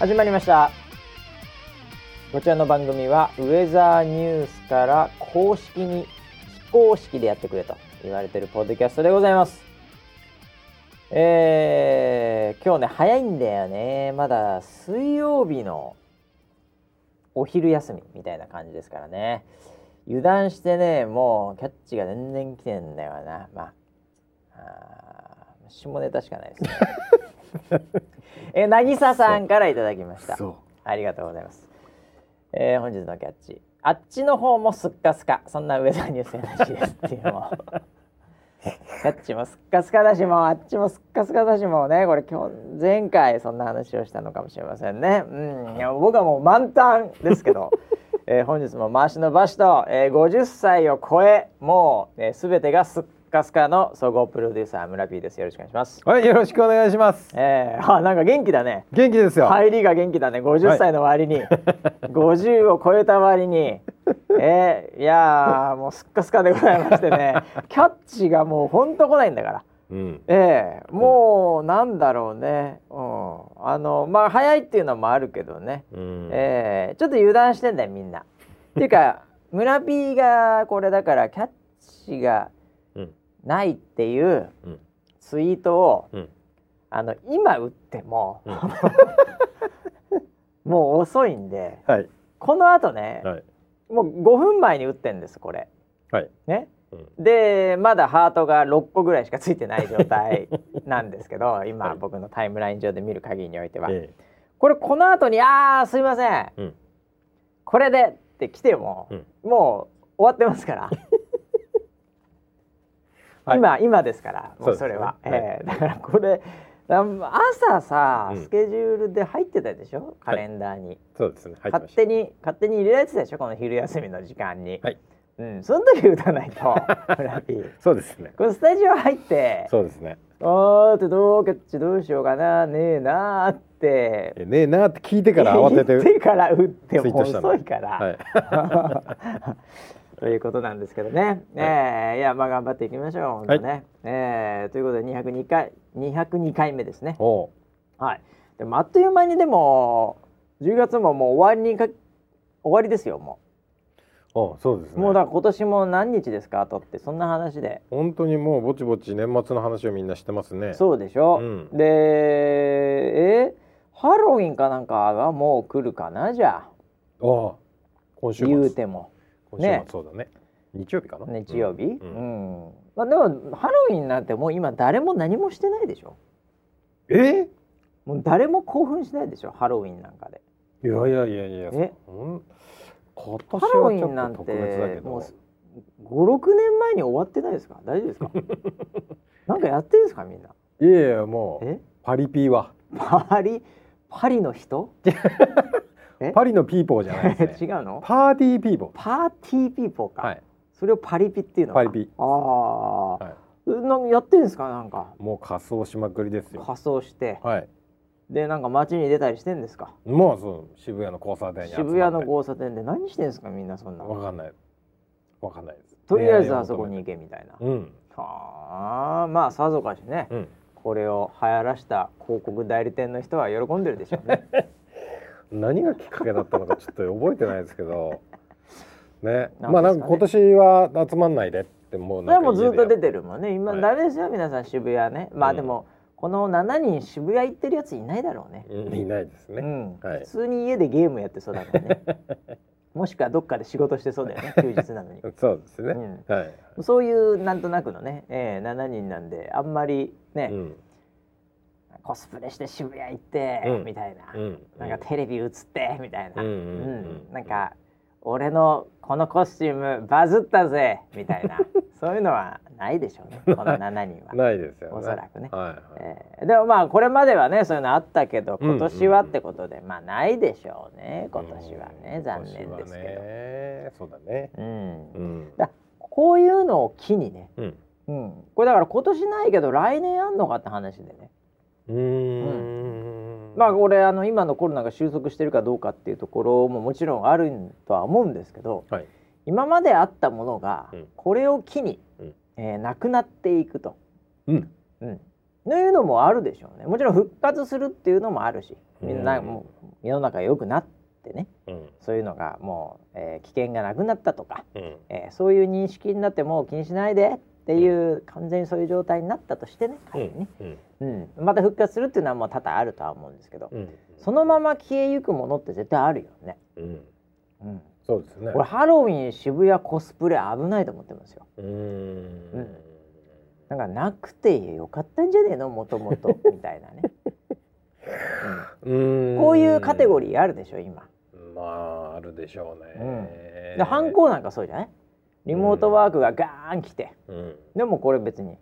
始まりました。こちらの番組はウェザーニュースから公式に非公式でやってくれと言われてるポッドキャストでございます。えー、今日ね早いんだよね。まだ水曜日のお昼休みみたいな感じですからね。油断してねもうキャッチが全然来てんだよな。まああ下ネタしかないですね。え渚さんからいただきました。ありがとうございます。えー、本日のキャッチ。あっちの方もすっかすか。そんなウェザーニュースやなしですっていうのも。キャッチもすっかすかだしもうあっちもすっかすかだしもうねこれ今日前回そんな話をしたのかもしれませんね。うん。いや僕はもう満タンですけど。えー、本日も回しのばしと、えー、50歳を超えもう、えー、全てがすっかすかの総合プロデューサー村 P です。よろしくお願いします。はいよろしくお願いします。えー、あなんか元気だね。元気ですよ。入りが元気だね。50歳の割に、はい、50を超えた割に。えー、いやもうすっかすかでございましてね。キャッチがもうほんと来ないんだから。うん、ええー、もうなんだろうね、うん、あのまあ早いっていうのもあるけどね、うん、えー、ちょっと油断してんだよみんな。っていうか村 P がこれだからキャッチがないっていうツイートを、うん、あの今打っても、うん、もう遅いんで、はい、このあとね、はい、もう5分前に打ってんですこれ。はい、ね？でまだハートが6個ぐらいしかついてない状態 なんですけど今、僕のタイムライン上で見る限りにおいては、ええ、これこの後に「あーすいません、うん、これで」って来ても、うん、もう終わってますから。はい、今今ですからもうそれは、ね、えー、だからこれ朝さ、スケジュールで入ってたでしょ？カレンダーに、はい、そうですね。勝手に勝手に入れられてたでしょ？この昼休みの時間に、はい、うん、その時打たないと そうですね。このスタジオ入ってそうですね。あーってどうキャッチどうしようかなねえなーって。ねえなーって聞いてから慌てて聞いてから打っても遅いから、はい、ということなんですけどね、はい、えー、いやまあ頑張っていきましょう本当ね、はい、えー、ということで202回202回目ですね。はい。でもあっという間にでも10月ももう終わりにか終わりですよもう。あそうですね。もうだ今年も何日ですかあとってそんな話で。本当にもうぼちぼち年末の話をみんなしてますね。そうでしょ、うん、でえハロウィンかなんかがもう来るかなじゃあ。ああ今週言うてもね。そうだね。日曜日かな？日曜日、うん、うん、まあ、でもハロウィンなんてもう今誰も何もしてないでしょ。え？もう誰も興奮しないでしょハロウィンなんかで。いやいやいやいやえ？今年はちょっと特別だけど。56年前に終わってないですか？大丈夫ですか？なんかやってるんですかみんな？いやいやもうパリピーは。パリパリの人？パリのピーポーじゃないです、ね、違うの？パーティーピーポー。パーティーピーポーか、はい、それをパリピっていうのパリピ。ああ、はい、なんやってんですか？なんか。もう仮装しまくりですよ。仮装して。はい。でなんか街に出たりしてんですか？もうそう渋谷の交差点に渋谷の交差点で。何してんですかみんなそんな。わかんない。わかんないです。とりあえずあそこに行けみたいな、うん、はあまあさぞかしね、うん、これを流行らした広告代理店の人は喜んでるでしょうね何がきっかけだったのかちょっと覚えてないですけど。ね。ね。まあなんか今年は集まんないでってもうなんかもずっと出てるもんね。今、はい、ダメですよ皆さん渋谷ね。まあでも、うんこの7人渋谷行ってるやついないだろうね、うん、いないですね、うん。はい、普通に家でゲームやってそうだからね。もしくはどっかで仕事してそうだよね。休日なのに。そうですね、うん、はい、そういうなんとなくのね、えー、7人なんであんまりね、うん、コスプレして渋谷行って、うん、みたいな、うん、なんかテレビ映ってみたいな、うん、なんか俺のこのコスチュームバズったぜみたいな。そういうのはないでしょうね。この7人は。ないですよ、ね、おそらくね、はいはい、えー、でもまあこれまではねそういうのあったけど今年はってことで、うんうん、まあないでしょうね。今年はね、うん、残念ですけど、ね、そうだね。うん、うん、だこういうのを機にね、うん、うん、これだから今年ないけど来年あんのかって話でねうん。まあこれあの今のコロナが収束してるかどうかっていうところももちろんあるとは思うんですけど、はい、今まであったものがこれを機に、うん、えー、なくなっていくと。うん。うん。というのもあるでしょうね。もちろん復活するっていうのもあるしみんなもう世の中が良くなってねうん。そういうのがもう、えー危険がなくなったとか、うん。えーそういう認識になってもう気にしないでっていう、完全にそういう状態になったとしてね仮にね、うん。うん。また復活するっていうのはもう多々あるとは思うんですけど、うん。そのまま消えゆくものって絶対あるよね。うん。うん、そうですね。これハロウィン渋谷コスプレ危ないと思ってますよ。うーん。なんかなくてよかったんじゃねえの？もともと。みたいなね、うーうん。ん、こういうカテゴリリーあるでしょ今。まああるでしょうね。で犯行なんかそうじゃない？リモートワークがガーン来て、うん。でもこれ別に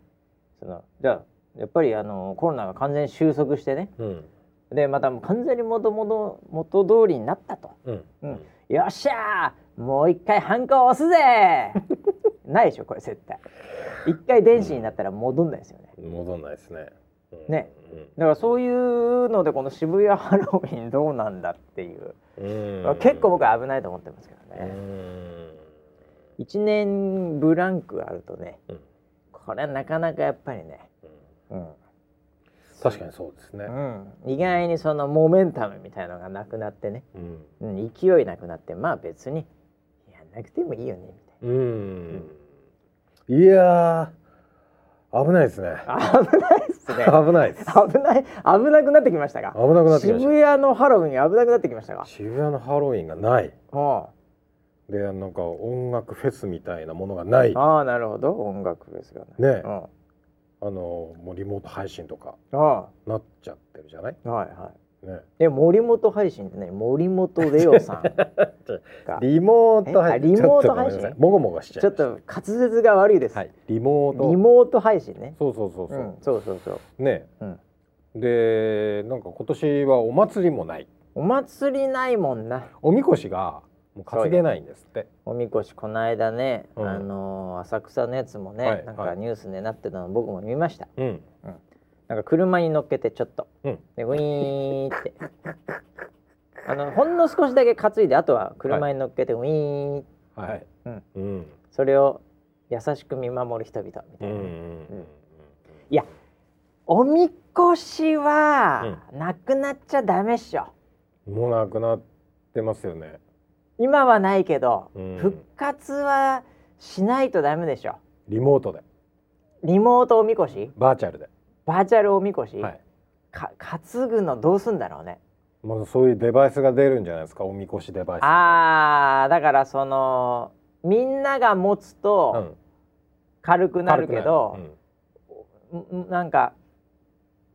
そのじゃあやっぱりあのコロナが完全に収束してね。うん。でまたもう完全に元々元通りになったと。うん。うん。よっしゃーもう一回ハンコ押すぜ。ないでしょこれ絶対。一回電子になったら戻んないですよね。戻んないですね。うん。ね。だからそういうのでこの渋谷ハロウィンどうなんだっていう、うん。結構僕は危ないと思ってますけどうね、ん一年ブランクあるとねうん。これはなかなかやっぱりね、うん。確かにそうですね。うん、意外にそのモメンタムみたいのがなくなってね、うん。うん、勢いなくなってまあ別にやんなくてもいいよねみたいな。うん。いやー危ないですね。危ないっすね。危ないです。危ない。危なくなってきましたか？危なくなってきまし渋谷のハロウィン危なくなってきましたか？た。渋谷のハロウィンがない。あでなんか音楽フェスみたいなものがない。あああなるほど。音楽ですがね。うん。あのもうリモート配信とかあなっちゃってるじゃない？あはいはい。ね。で森本配信ってね森本レオさんが。リモート配え？あリモート配信？もごもごしちゃいちょっと滑舌が悪いです。はい。リモート。リモート配信ね。そうそうそうそう、うんそうそうそう。ね。うん。でなんか今年はお祭りもない。お祭りないもんな。おみこしがもう担げないんですって。おみこしこの間ね、うん。あのー浅草のやつもね、はいはいなんかニュースでなってたの僕も見ました。うん。なんか車に乗っけてちょっと。うん。でウィーンって。あのほんの少しだけ担いであとは車に乗っけてウィーン、はい。うん。うん。それを優しく見守る人々みたいな、うんうんいやおみこしはなくなっちゃダメっしょ。うんもうなくなってますよね今はないけど、うん。復活はしないとダメでしょ。リモートで。リモートおみこし？バーチャルで。バーチャルおみこし、はい。か担ぐのどうすんだろうね。まあそういうデバイスが出るんじゃないですか？おみこしデバイス。あーだからそのみんなが持つうとん。軽くなるけど、ん。んなんか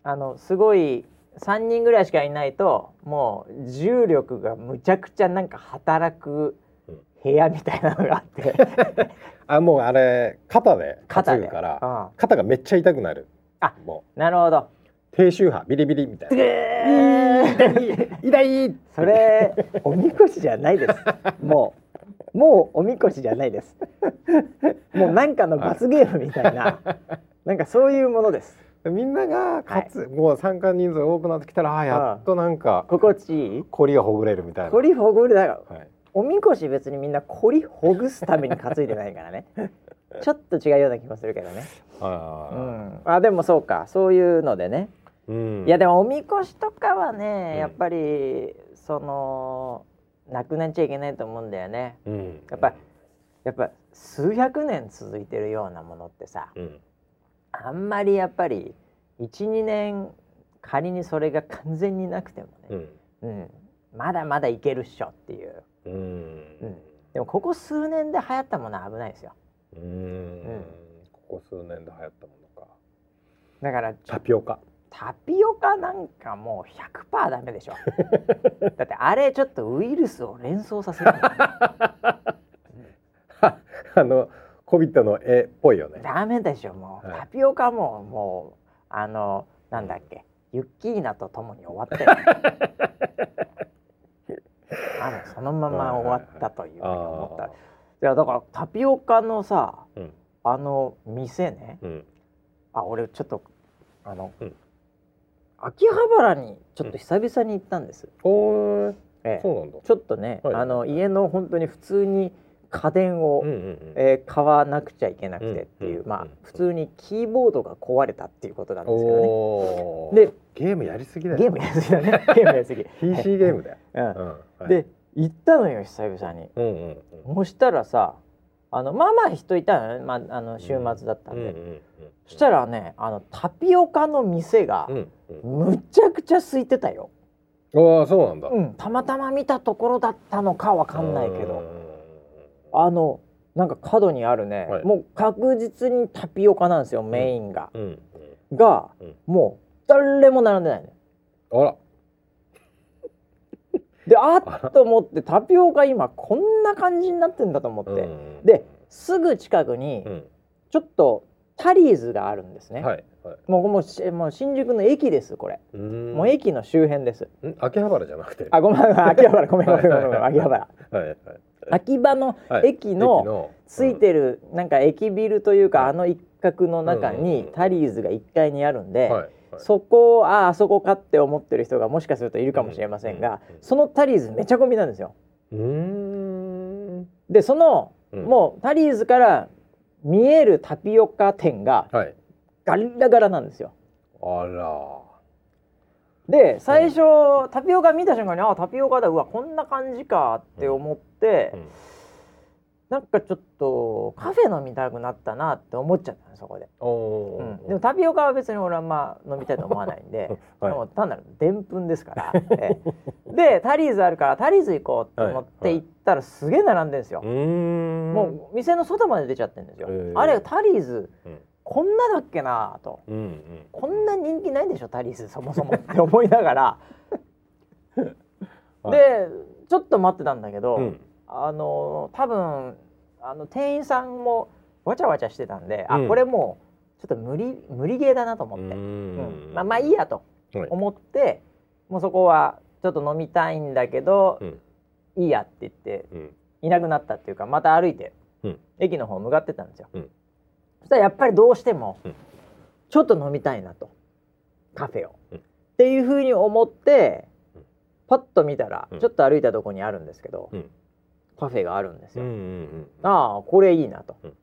あのすごい3人ぐらいしかいないともう重力がむちゃくちゃなんか働くうん部屋みたいなのがあって。あもうあれ肩で担ぐからうん。肩がめっちゃ痛くなる。あもなるほど。う低周波ビリビリみたいぐなー。痛い。それおみこしじゃないです。もう。もうおみこしじゃないです。もうなんかの罰ゲームみたいな、なんかそういうものですみんながかつ、もう参加人数多くなってきたらあーやっとなんか心地いい？コリがほぐれるみたいな。こりほぐるだよはい。おみこし別にみんなこりほぐすために担いでないからね。ちょっと違うような気もするけどね、うあん、あでもそうか。そういうのでね、ーうん。いやでもおみこしとかはね、うん。やっぱりそのなくなっちゃいけないと思うんだよね。うん。やっぱやっぱ数百年続いてるようなものってさ。うんあんまりやっぱり12年仮にそれが完全になくてもうね、ん。うん、まだまだいけるっしょっていう。うん。うん。でもここ数年で流行ったものは危ないですよ。うん。ここ数年で流行ったものか。だからタピオカ。タピオカなんかもう100%ダメでしょ。だってあれちょっとウイルスを連想させるんだよあのコビットの絵っぽいよね。ダメでしょもう、はい。タピオカももうあのなんだっけ。ユッキーナと共に終わったよ あのそのまま終わったというふうに思った、あいやだからタピオカのさーうん。あの店ね。うん。あ俺ちょっとあの、うん。秋葉原にちょっと久々に行ったんです、おー。ええ。そうなんだ。ちょっとね、はい。あの家の本当に普通に家電を、うんうんうん。えー買わなくちゃいけなくてっていう、うんうんまあ普通にキーボードが壊れたっていうことなんですけどね。でゲームやりすぎだよ。ゲームやりすぎだね。ゲームやりすぎ。PC ゲームだよ、うん。うん。はい。で行ったのよ久々に。うんうんうん。そしたらさあのまあまあ人いたのね、まあ、あの週末だったんで、うんうんうんそしたらねあのタピオカの店がむちゃくちゃ空いてたよ、ああそうなんだ、うん、たまたま見たところだったのかわかんないけどあのなんか角にあるね、はい。もう確実にタピオカなんですよメインが、うん。うん。が、うん。もう誰も並んでないねあら。であっと思ってタピオカ今こんな感じになってんだと思って、うんですぐ近くにうん。ちょっとタリーズがあるんですね、はいはい。もうもうしもう新宿の駅ですこれ、うもう駅の周辺です。ん？秋葉原じゃなくて。あごめん秋葉原ごめんごめんごめん秋葉原。はいはい秋葉のはい。駅のついてるなんか駅ビルというか、はい。あの一角の中にうんタリーズが1階にあるんで、そこをああそこかって思ってる人がもしかするといるかもしれませんが、そのタリーズめちゃ混みなんですよ。うーん。でその、うん。もうタリーズから見えるタピオカ店がはい。ガラガラなんですよ。あらで最初、タピオカ見た瞬間にあタピオカだ。うわこんな感じか。って思って、うん。なんかちょっとカフェ飲みたくなったなって思っちゃったのそこで、うん、でもタピオカは別に俺はまあ飲みたいと思わないんで、はい。でも単なるでんぷんですから、ええ。でタリーズあるからタリーズ行こうと思って行ったらすげえ並んでるんですよ、うーん。もう店の外まで出ちゃってるんですよ、あれタリーズうんこんなだっけなと。うんうん。こんな人気ないでしょタリーズそもそもって思いながら。はい。でちょっと待ってたんだけど、うん。あの多分あの店員さんもわちゃわちゃしてたんで、うん。あこれもうちょっと無理無理ゲーだなと思うって、ーうん。ん。まあまあいいやとはい。思って、もうそこはちょっと飲みたいんだけど、うん。いいやって言ってうん。いなくなったっていうかまた歩いて、うん。駅の方向かってたんですよ、うんそしたらやっぱりどうしても、うん。ちょっと飲みたいなと。カフェを、うん。っていうふうに思ってうんパッと見たら、うん。ちょっと歩いたとこにあるんですけど、うん。カフェがあるんですよ、ああこれいいなと、うん。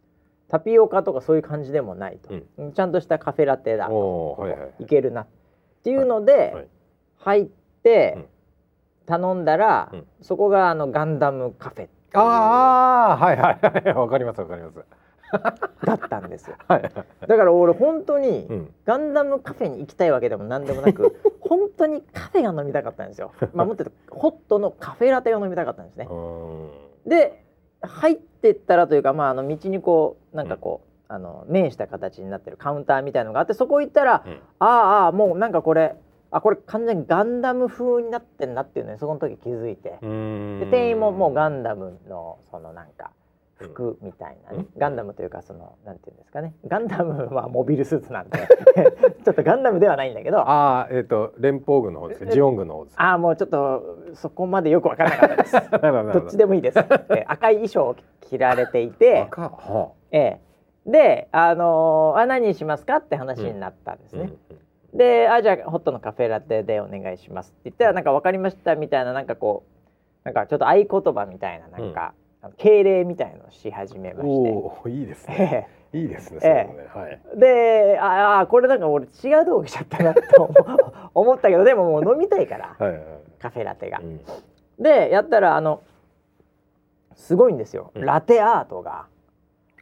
タピオカとかそういう感じでもないと、ちゃんとしたカフェラテだうんおーはいけるな。っていうので、入って、うん。頼んだら、うん。そこがあのガンダムカフェああはいはいはい。わかりますわかりますだったんですよ。はいはい。だから俺本当に、うん。ガンダムカフェに行きたいわけでも何でもなく 本当にカフェが飲みたかったんですよ。まあもっとホットのカフェラテが飲みたかったんですね。で入ってったらというかまああの道にこうなんかこう、あの面した形になってるカウンターみたいのがあってそこ行ったら、うん。ああもうなんかこれあこれ完全にガンダム風になってんなっていうのにそこの時気づいて、で店員ももうガンダムのそのなんか服みたいなね、ガンダムというかそのなんていうんですかね。ガンダムはモビルスーツなんで。ちょっとガンダムではないんだけど。あああえっ、と連邦軍の方ですねジオン軍の方ですあもうちょっとそこまでよく分からなかったです。ど。っちでもいいです、えー赤い衣装を着られていて、赤？はええ。であのーあ何にしますかって話になったんですあね、であじゃあホットのカフェラテでお願いしますって言ったらなんか分かりましたみたいななんかこうなんかちょっと合言葉みたいななんか、敬礼みたいのをし始めまして。いいですね。えいいですねえねはい。えでああこれなんか俺違うとこ来ちゃったなと思思ったけど でももう飲みたいからはいはいカフェラテが。う。ん。でやったらあのすごいんですよ、うん。ラテアートが。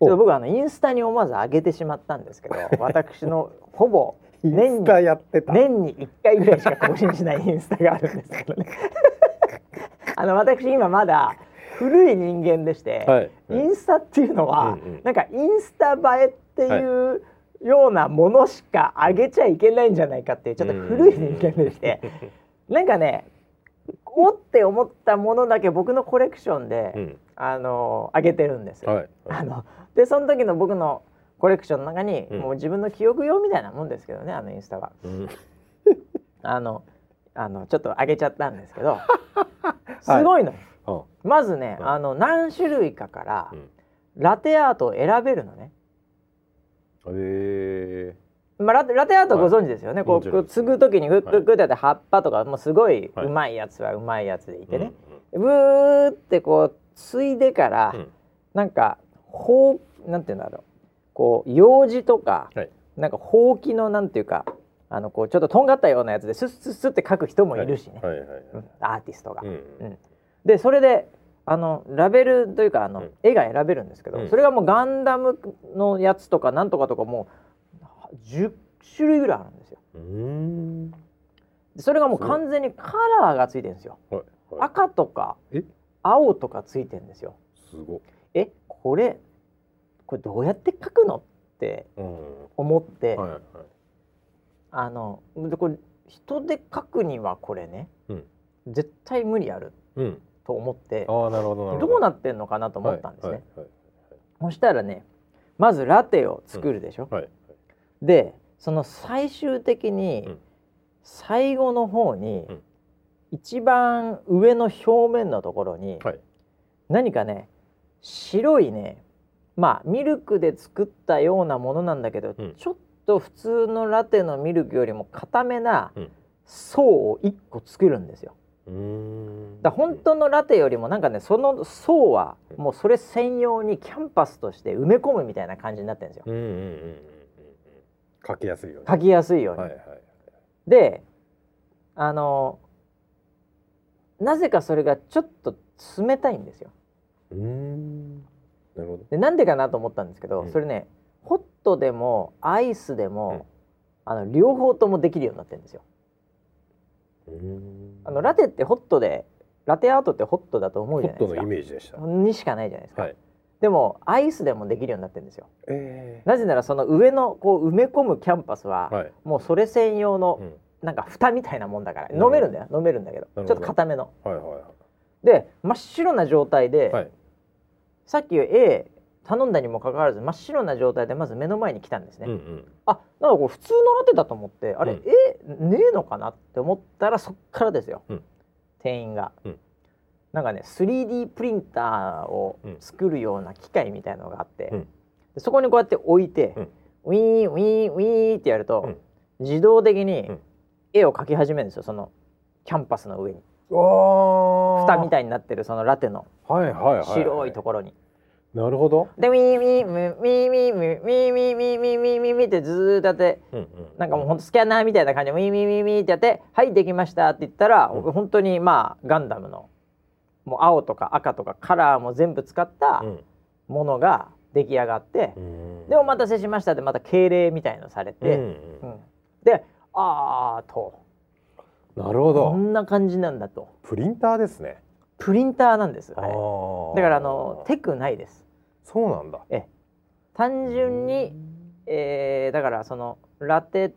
ちょおっと僕あのインスタに思わず上げてしまったんですけど 私のほぼ年にスタやってた。年に1回ぐらいしか更新しないインスタがあるんですけどね。あの私今まだ古い人間でして、はいインスタっていうのは、うんうん。なんかインスタ映えっていうようなものしか上げちゃいけないんじゃないかっていうちょっと古い人間でして、なんかねおって思ったものだけ僕のコレクションで、うん。あの上げてるんですよ。はいあのでその時の僕のコレクションの中に、うん。もう自分の記憶用みたいなもんですけどねあのインスタは。うん。あのあのちょっと上げちゃったんですけど すごいのまずね、うん。あの何種類かからうん。ラテアートを選べるのね。へえ。まあ、ラテラテアートご存知ですよね、こうもちろんこう継ぐ時にグッグッグッてやって葉っぱとかもうすごいはい。うまいやつはうまいやつでいてね、うんブーってこう継いでから、うん。なんかほうなんていうんだろう。こう楊枝とか、はい。なんかほうきのなんていうかあのこうちょっととんがったようなやつでスッスッスッって描く人もいるしね、はい。はい。はい。うん。アーティストが。うん。うんでそれであのラベルというかあの、うん。絵が選べるんですけど、うん。それがもうガンダムのやつとかなんとかとかもう10種類ぐらいあるんですよ。それがもう。完全にカラーがついてるんですよ。はいはい。赤とかえ？青とかついてるんですよ。すご。え？これこれどうやって描くのってうん。思って、はいはい。あのでこれ人で描くにはこれね、うん。絶対無理ある。うんと思ってどうなってんのかなと思ったんですね。そしたらねまずラテを作るでしょ。でその最終的に、うん。最後の方に、うん。一番上の表面のところに、はい。何かね白いねまあミルクで作ったようなものなんだけど、うん。ちょっと普通のラテのミルクよりも固めなうん。層を1個作るんですよ。だ本当のラテよりもなんかねその層はもうそれ専用にキャンパスとして埋め込むみたいな感じになってるんですよ。うんうんうんうんうんうん書きやすいよね書きやすいように。はいはいであのなぜかそれがちょっと冷たいんですよ。うーんなるほどでなんでかなと思ったんですけど、うんそれねホットでもアイスでも、あの両方ともできるようになってるんですよ。うーん。あのラテってホットでラテアートってホットだと思ホうじゃないですか。ットのイメージでした。にしかないじゃないですか。はい。でもアイスでもできるようになってるんですよ。えなぜならその上のこう埋め込むキャンパスは、ーはい。もうそれ専用のうん。なんか蓋みたいなもんだからなるほど飲めるんだよ。飲めるんだけど。ちょっと固めの。はいはいはで真っ白な状態で、いはい。さっき A 頼んだにもかかわらず真っ白な状態でまず目の前に来たんですね。うんうん。あなんかこう普通のラテだと思ってあれ、うん。えねえのかなって思ったらそっからですよ、うん。店員が、うん。なんかね 3D プリンターをうん。作るような機械みたいなのがあって、うん。でそこにこうやって置いて、うん。ウィーンウィーンウィーンってやると、うん。自動的にうん。絵を描き始めるんですよそのキャンパスの上に。あ蓋みいたいになってるそのラテの。はいはいはい。白いところに。なるほど。で、ウィーウィーム、ウィーウーム、ーウーウーウーウーウーウーってずーっとやって、うんうん、なんかもう本当スキャナーみたいな感じで、ウィーウーウーウーってやって、はい、できましたって言ったら、うん、本当にまあ、ガンダムの、もう青とか赤とかカラーも全部使ったものが出来上がって、うん、で、お待たせしましたってまた敬礼みたいのされて、うんうん、で、あーと。なるほど。こんな感じなんだと。プリンターですね。プリンターなんです、だからあのテクないです。そうなんだ。ええ。単純に、えーだからそのラテ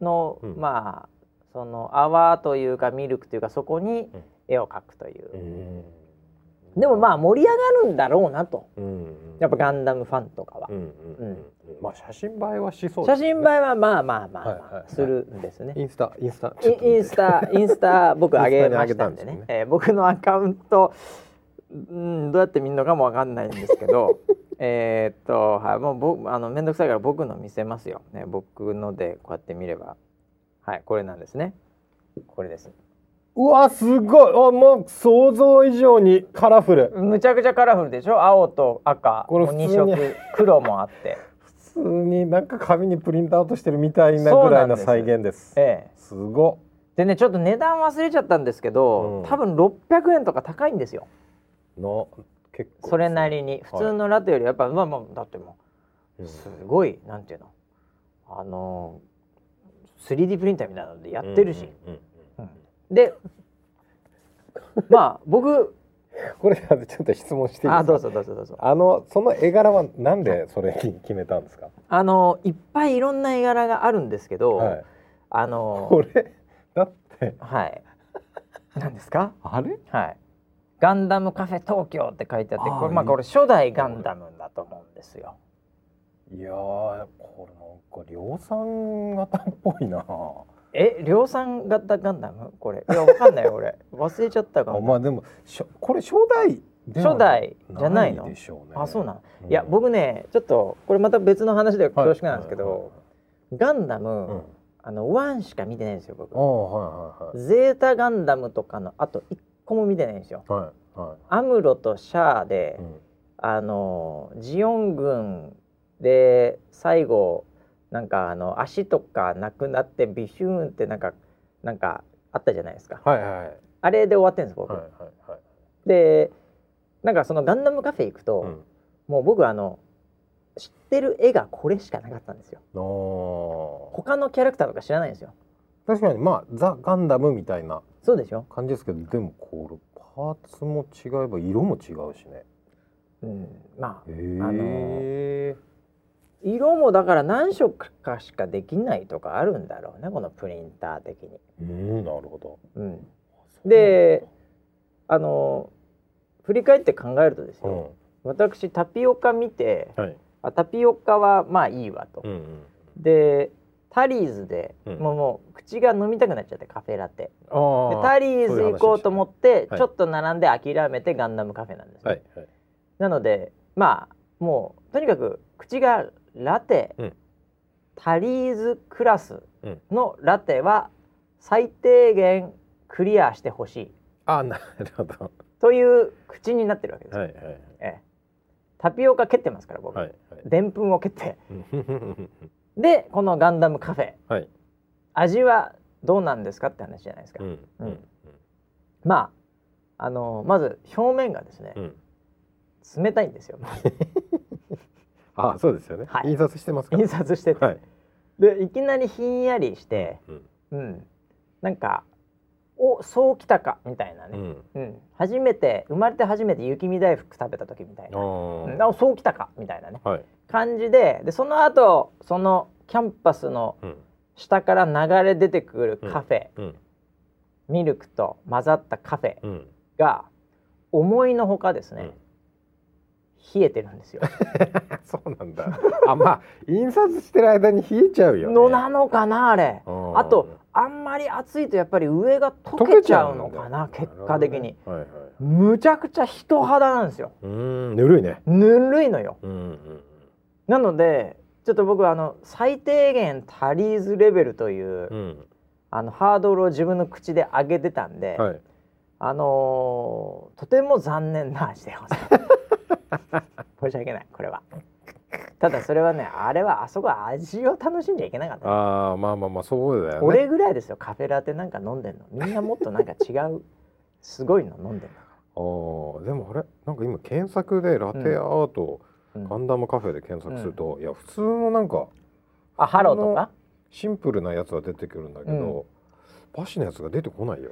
の、うん。まあその泡というかミルクというかそこにうん。絵を描くという、うんでもまあ盛り上がるんだろうなと。うん。やっぱガンダムファンとかは、うんうんううん。ん。まあ写真映えはしそうですね。写真映えはまあまあまあ、はいはいはいするんですね、インスタインスタイインスタインスタ僕上げましたんでね。んね。えー僕のアカウントうんどうやって見るのかもわかんないんですけど えーっとはいもう僕あの面倒くさいから僕の見せますよね。僕のでこうやって見れば。はいこれなんですね。これですうわすごい。あもう想像以上にカラフル。むちゃくちゃカラフルでしょ？青と赤。これもう2普通に色。黒もあって。普通になんか紙にプリントアウトしてるみたいなぐらいの再現です。ええ。すごでねちょっと値段忘れちゃったんですけど、うん。多分600円とか高いんですよ。の結構。それなりに。普通のラテよりやっぱ、まあまあだってもううん。すごいなんていうの？あの 3D プリンターみたいなのでやってるし、うんうんうんうんでまあ僕これちょっと質問していいですか？あどうぞどうぞどうぞ。あのその絵柄はなんでそれに 決めたんですか？あのいっぱいいろんな絵柄があるんですけど、はい。あのこれだって。はい。何ですか？あれ？はい。ガンダムカフェ東京って書いてあってこれまあこれ初代ガンダムだと思うんですよ。いやーこれなんか量産型っぽいなえ量産型ガンダム？これ。いやわかんない 俺。忘れちゃったかも、あまあでもしょこれ初代では初代じゃないの？でしょうね。あそうなの、うん。いや僕ねちょっとこれまた別の話で恐縮なんですけど、はいはいガンダム、うん。あの1しか見てないんですよ僕。ああはいはいゼータガンダムとかのあと1個も見てないんですよ。はいはい。はアムロとシャアで、い、うん。あのジオン軍で最後なんかあの足とかなくなってビシューンってなんかなんかあったじゃないですか。はいはい。あれで終わってるんです僕、はいはいはいでなんかそのガンダムカフェ行くと、うん。もう僕あの知ってる絵がこれしかなかったんですよ。あ他のキャラクターとか知らないんですよ。ー確かにまあザ・ガンダムみたいなそうでしょ、感じですけどでもこれパーツも違えば色も違うしね。うん、まあへあえ色もだから何色かしかできないとかあるんだろうねこのプリンター的に。うんなるほど。うん、であの振り返って考えるとですうん。よ、私タピオカ見てはい。あタピオカはまあいいわと。うんうんでタリーズで、うん。もうもう口が飲みたくなっちゃってカフェラテ。でタリーズ行こうと思ってはい。ちょっと並んで諦めてガンダムカフェなんですよ、はいはい。なのでまあもうとにかく口がラテ、うん。タリーズクラスうん。のラテは最低限クリアしてほしい。あなるほど。という口になってるわけです。よ、はいはい。ええ、タピオカ蹴ってますから僕、はいはい。でんぷんを蹴って。うん。でこのガンダムカフェ。はい。味はどうなんですかって話じゃないですか、うん。うん。まああのまず表面がですね、うん。冷たいんですよ あそうですよね。はい。印刷してますか？印刷してて、はい。でいきなりひんやりして、うん。うん、なんかおそうきたかみたいなね、うん。うん。初めて生まれて初めて雪見大福食べた時みたいあな、うん。そうきたかみたいなね。はい。感じででその後そのキャンパスのうん。下から流れ出てくるカフェ、うん。ミルクと混ざったカフェうん。が思いのほかですね、うん冷えてるんですよ。そうなんだ。あまあ印刷してる間に冷えちゃうよね。のなのかなあれ。うん。あとあんまり暑いとやっぱり上が溶けちゃうのかな結果的に、はいはいむちゃくちゃ人肌なんですよ。うーん。ぬるいね。ぬるいのよ。うんうんなのでちょっと僕はあの最低限タリーズレベルという、うん。あのハードルを自分の口で上げてたんで、はい。あのーとても残念な味でございます 申し訳ないこれは。ただそれはねあれはあそこは味を楽しんじゃいけなかった、ああまあまあまあそうだよね。俺ぐらいですよカフェラテなんか飲んでんの。みんなもっとなんか違うすごいの飲んでんだかあーでもあれなんか今検索でラテアート、ら、うん。ガンダムカフェで検索すると、いや普通のなんかあハローとか？シンプルなやつは出てくるんだけど、バシのやつが出てこないよ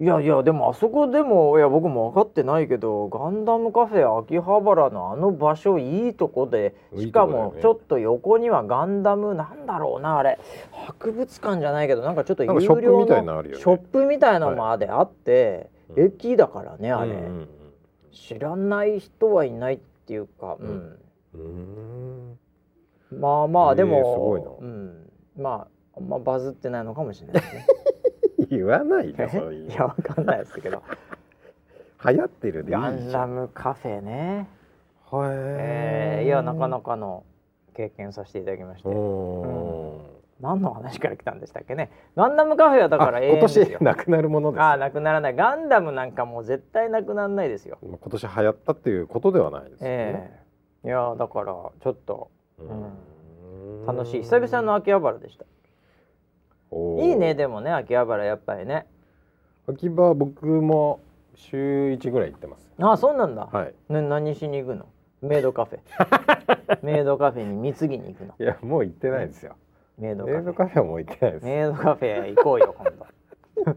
いやいやでもあそこでもいや僕も分かってないけどガンダムカフェ秋葉原のあの場所いいとこでしかもちょっと横にはガンダムなんだろうなあれ。博物館じゃないけどなんかちょっとなんかショップ有料のショップみたいなのまであって、はい駅だからねあれ、知らない人はいないっていうか、ううん。まあまあでも、うん、まああんまバズってないのかもしれないですね。言わないでそういう。いやわかんないですけど。流行ってるでいいガンダムカフェね。はえー、いやなかなかの経験させていただきまして、うん。何の話から来たんでしたっけね。ガンダムカフェはだからあ今永遠ですよ。年なくなるものですああなくならない。ガンダムなんかもう絶対なくならない。ですよ、今年流行ったっていうことではないですよね、ええ。いやだからちょっとうん。楽しい。久々の秋葉原でしたいいねでもね秋葉原やっぱりね。秋葉僕も週一ぐらい行ってます。あそうなんだ、はい。ね、何しに行くの？メイドカフェ。メイドカフェに貢ぎに行くの。いやもう行ってないですよ、メイドカフェ。メイドカフェはもう行ってないです、メイドカフェ行こうよ今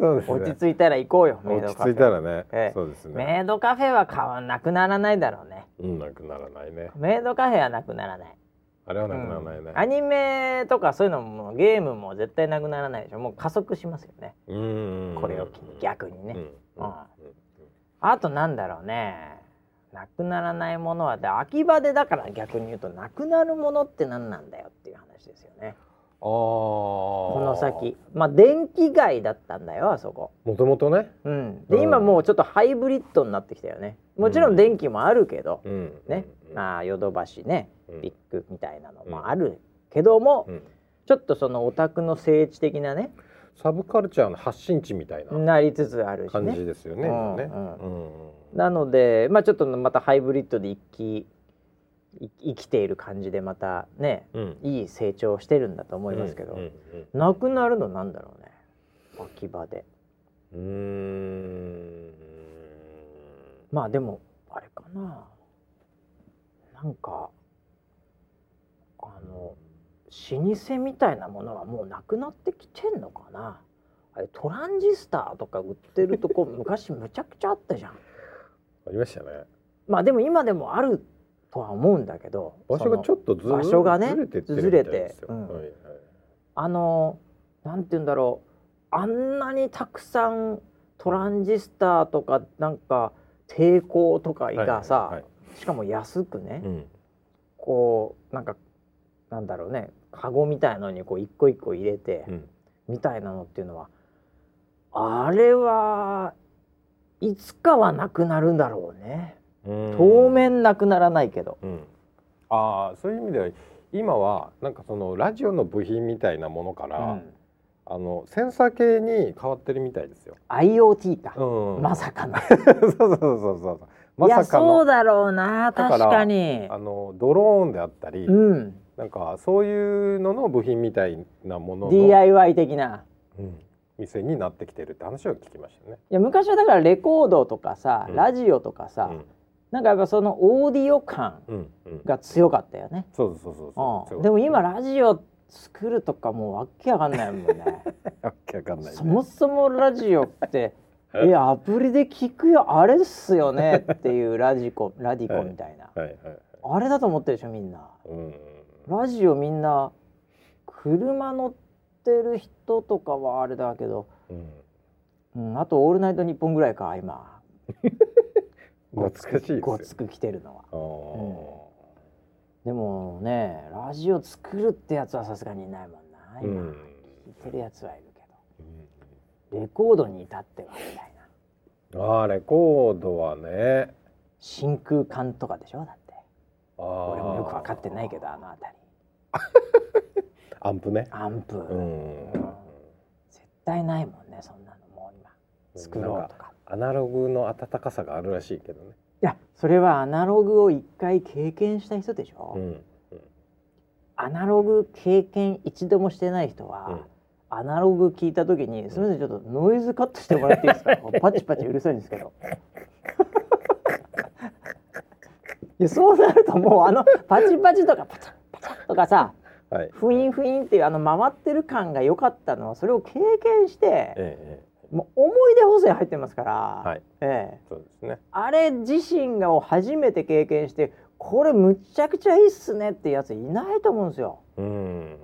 そうですね。度落ち着いたら行こうよメイド落ちカフェ。着いたらね、ええ。そうですね。メイドカフェは変わなくならないだろうね。うんなくならないね。メイドカフェはなくならないあれはなくならないね。うん。アニメとかそういうのもゲームも絶対なくならないでしょ。もう加速しますよね。うんこれを機に逆にね、うん。うん。あとなんだろうね。なくならないものはで秋葉でだから逆に言うとなくなるものって何なんだよっていう話ですよね。ああここの先。まあ電気街だったんだよあそこ。もともとね、うん。で、うん今もうちょっとハイブリッドになってきたよね。もちろん。電気もあるけど、うん、ね、あヨドバシねうん。ビッグみたいなのもあるけども、うん。ちょっとそのオタクの聖地的なねサブカルチャーの発信地みたいななりつつあるし感じねですよね。うんうんうん。なのでまあちょっとまたハイブリッドで一気生きている感じでまたね、うん。いい成長してるんだと思いますけど、うんなくなるのなんだろうね秋葉で。うんうん。まあでもあれかななんかあの老舗みたいなものはもうなくなってきてんのかな？あれトランジスタとか売ってるとこ 昔むちゃくちゃあったじゃん。ありましたね。まあでも今でもあるとは思うんだけど場所がちょっとず場所がねずれてあのなんて言うんだろう。あんなにたくさんトランジスタとかなんか抵抗とかがさ、はいはいしかも安くね、うん。こうなんかなんだろうねカゴみたいのにこう一個一個入れて、うん。みたいなのっていうのはあれはいつかはなくなるんだろうね、うん。当面なくならないけど、うん、ああそういう意味では今はなんかそのラジオの部品みたいなものから、うん。あのセンサー系に変わってるみたいですよ。IoT か、うん、まさかの。そうそうそうそうまいやさかの。そうだろうな。確かに。あのドローンであったり、うん。なんかそういうのの部品みたいなものの、DIY 的な。うん店になってきてるって話を聞きましたね。いや昔はだからレコードとかさ、うん。ラジオとかさ、うん。なんかやっぱそのオーディオ感うんうん、が強かったよね、そうそうそうそう。うん、でも今ラジオ作るとかもうわけわかんないもんね。わけわかんない、ね、そもそもラジオってえアプリで聞くよあれっすよねっていうラジコ ラディコみたいな、はいはいはい。あれだと思ってるでしょみんな。うん。ラジオみんな車乗ってる人とかはあれだけど、うん、うん、あと「オールナイトニッポン」ぐらいか今。懐かしいですよ。ごつく来てるのは。あー。でもねラジオ作るってやつはさすがにいないもんな。今、うん。聞いてるやつはいるレコードに至ってはみたいな。あーレコードはね。真空管とかでしょ？だって。あー。俺もよく分かってないけどあの辺り。アンプね。アンプ、うん。うん絶対ないもんねそんなの。もう今。作ろうとか。アナログの温かさがあるらしいけどね。いやそれはアナログを一回経験した人でしょ、うん。アナログ経験一度もしてない人は、うんアナログ聞いた時にすみませんちょっとノイズカットしてもらっていいですか？パチパチうるさいんですけど。いやそうなるともうあのパチパチとかパチャパチャとかさはい。フインフインっていうあの回ってる感が良かったのはそれを経験してえええもう思い出補正入ってますから、はい。ええ、そうですね。あれ自身が初めて経験してこれむちゃくちゃいいっすねってやついないと思うんですよ。うん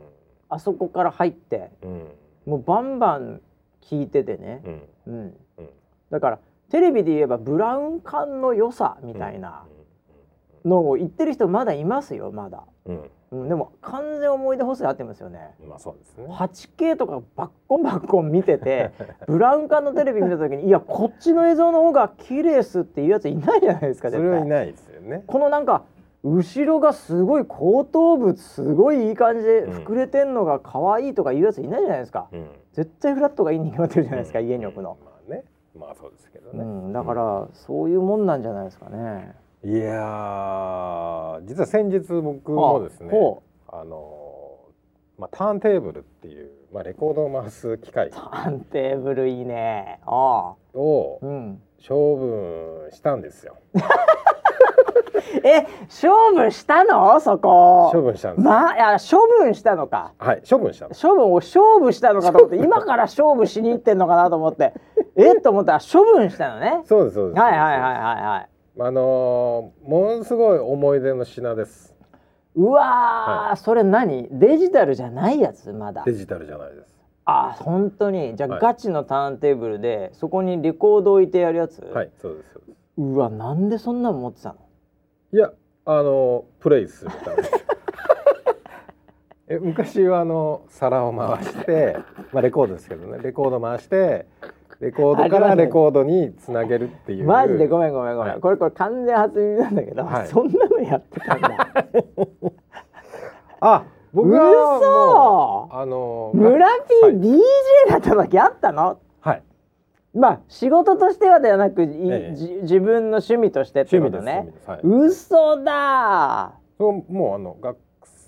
あそこから入ってうん。もうバンバン聞いててね、うん。うん、うん。だからテレビで言えばブラウン管の良さみたいなのを言ってる人まだいますよまだ、うん。うん、でも完全思い出補正合ってますよね。まあそうですね。8K とかバッコンバッコン見てて ブラウン管のテレビ見た時にいやこっちの映像の方が綺麗っすっていうやついないじゃないですかそ絶対。れはいないですよね。このなんか後ろがすごい後頭部すごいいい感じで膨れてんのが可愛いとかいうやついないじゃないですか、うん。絶対フラットがいいに決まってるじゃないですか、家に置くの、まあねまあそうですけどね。うん、だからそういうもんなんじゃないですかね。いやー実は先日僕もですねほあのーまあターンテーブルっていうまあレコードを回す機械。うターンテーブルいいね。ああ、をうん。処分したんですよ え、勝負したの？そこ。処分したんですまあ、いや、処分したのか。はい処分したんです処分を勝負したのかと思って、今から勝負しに行ってんのかなと思って。え？っと思ったら処分したのね。そうですそうです。はいはいはいはいはい。あのーものすごい思い出の品です。うわー、それ何？デジタルじゃないやつまだ。デジタルじゃないです。あ本当に？じゃあ、はい。ガチのターンテーブルでそこにレコード置いてやるやつ、はいそうですそうです。うわなんでそんなの持ってたの？いやあのープレイするため。え昔はあの皿を回して、まあ、レコードですけどね。レコード回してレコードからレコードにつなげるっていう。マジでごめんごめんごめん、はい。これこれ完全初耳なんだけど、はい。そんなのやってたんだ。あ僕はもう嘘！あのー村は P い DJ だった時あったの？はいまあ仕事としてはではなく、いええ。じ自分の趣味としてってことね。はい。嘘だ。そうもうあの学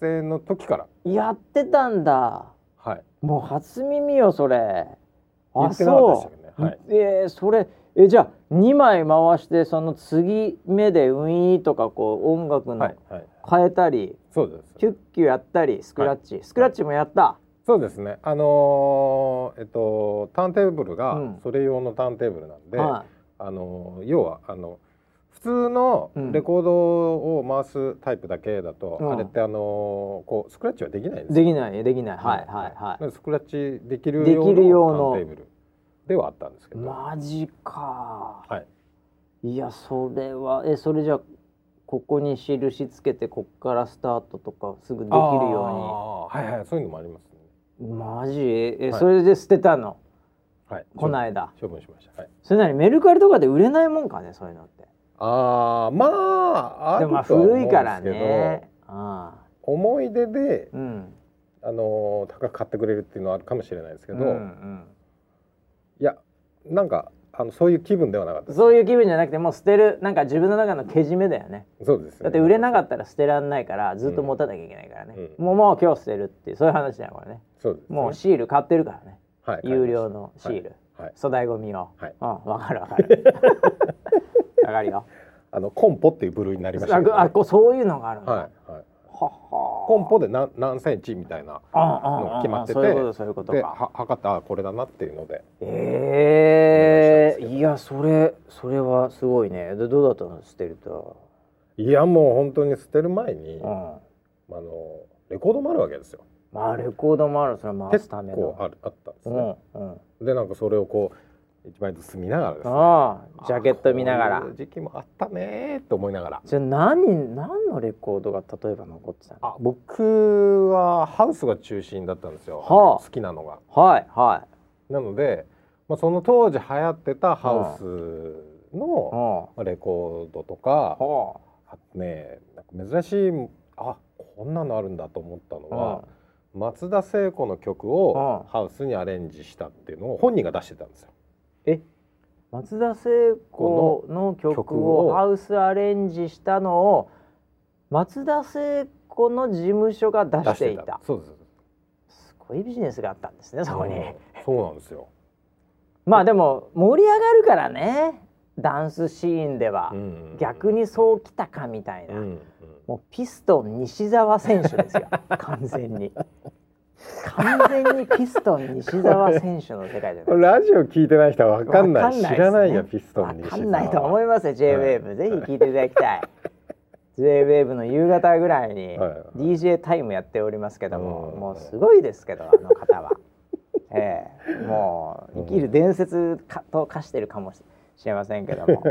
生の時から。やってたんだ。はい。もう初耳よそれ。あそけどね。はい。うえーそれえじゃあ2枚回してその次目でウィーンとかこう音楽のはいはい。変えたり、そうです。キュッキュやったりスクラッチ、スクラッチもやった、そうですね。あのーえっとターンテーブルがうん。それ用のターンテーブルなんで、はあのー要はあの普通のうん。レコードを回すタイプだけだと、うん。あれってあのーこうスクラッチはできないんですできないできない。はいはいはでスクラッチできる用のターンテーブルではあったんですけいど、マジか。はい、いやそれはえそれじゃあここに印つけてこっからスタートとかすぐできるよあーはいはいそういうのもありますマジ？え、はい。それで捨てたの？はい。この間。処分しました。はい。それなにメルカリとかで売れないもんかねそういうのって。ああまああでもまあ古いからね。ああ思い出でうん。あのー高く買ってくれるっていうのはあるかもしれないですけど、うんうん。いやなんかあのそういう気分ではなかったそういう気分じゃなくてもう捨てるなんか自分の中のけじめだよね。そうです、ね、だって売れなかったら捨てらんないからずっと持たなきゃいけないからね、うん。もうもう今日捨てるっていうそういう話だよこれね。そうです、ね、もうシール買ってるからね。はい。有料のシール、はい、はい、粗大ゴミを、はい。うんわかるわかる。わかるよ。あのコンポっていう部類になりました。ね、あこうそういうのがあるんだ、はい。はい。ははコンポで何何センチみたいなの決まっててそういうことそういうことでかは測ったあこれだなっていうので。ええお願いやそれそれはすごいね。でどうだったの捨てると、いやもう本当に捨てる前に、うん、あのレコードもあるわけですよ。まあレコードもあるそれ回結すため構のあるあったんですうね、んうん。でなんかそれをこう一枚ずつ見ながらですね。ああジャケット見ながら。時期もあったねーと思いながら。じゃあ何何のレコードが例えば残ってたの？あ僕はハウスが中心だったんですよ、はあ。好きなのが。はいはなので、まあ、その当時流行ってたハウスいの、レコードとかあはあ。とね珍しいあこんなのあるんだと思ったのあは、松田聖子の曲をうんハウスにアレンジしたっていうのを本人が出してたんですよ。え？松田聖子の曲曲ををハウスアレンジしたのを松田聖子の事務所が出していた。そうです。すごいビジネスがあったんですねそこに、うん。そうなんですよ。まあでも盛り上がるからね。ダンスシーンでは、うん逆にそうきたかみたいな、うんうん。もうピストン西澤選手ですよ。完全に。完全にピストン西澤選手の世界じゃない。でラジオ聞いてない人はわかんない。わかんない知らないよピストンわにかんないと思いますよ。J-WAVE、ぜひ聞いていただきたい。J-WAVE の夕方ぐらいに DJ タイムやっておりますけども、うん。もうすごいですけどあの方は、ええもう生きる伝説かと化してるかもしれませんけども。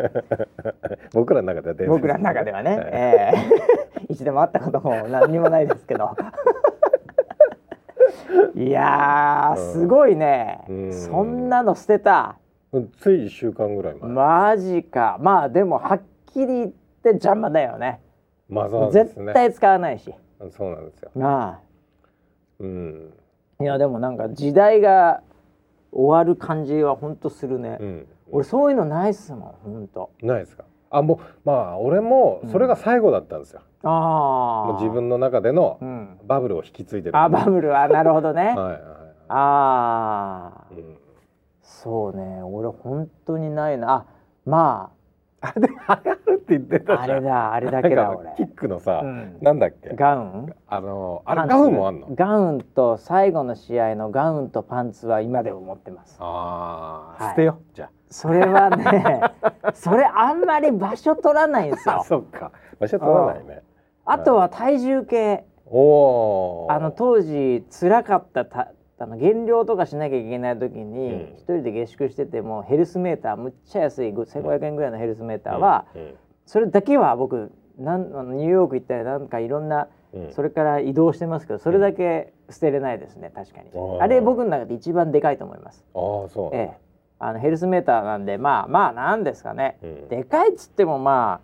僕らの中では伝説。僕らの中ではね、はい。ええ。一度も会ったことも何にもないですけど。いやーすごいね、うん。そんなの捨てた。つい1週間ぐらい前、マジか。まあでもはっきり言って邪魔だよね。まあそうですね。絶対使わないし。そうなんですよ。なうん。あいやでもなんか時代が終わる感じはほんとするね、うん。俺そういうのないっすもんほんと。ないですか？あもうまあ俺もそれが最後だったんですよ、ああもう自分の中でのうん。バブルを引き継いでるあバブルは。なるほどね、はいはいはい。ああうん。そうね。俺本当にないな。あまあれでもあれあるって言ってたじゃん。ああれだあれだけだ俺。キックのさ、うん。なんだっけ？ガウン？あのあれガウンもあんの？ガウンと最後の試合のガウンとパンツは今でも持ってます。ああ、はい。捨てよじゃそれはね それあんまり場所取らないんですあよ。そっか。場所取らないね。あとは体重計。おおあの当時辛かったたあの減量とかしなきゃいけない時にうん。一人で下宿しててもヘルスメーターむっちゃ安い1500円ぐらいのヘルスメーターはそれだけは僕なんあのニューヨーク行ったりなんかいろんなそれから移動してますけどそれだけ捨てれないですね確かに。あれ僕の中で一番でかいと思います。ああそうええ。あのヘルスメーターなんでまあまあなんですかね。うん。でかいっつってもま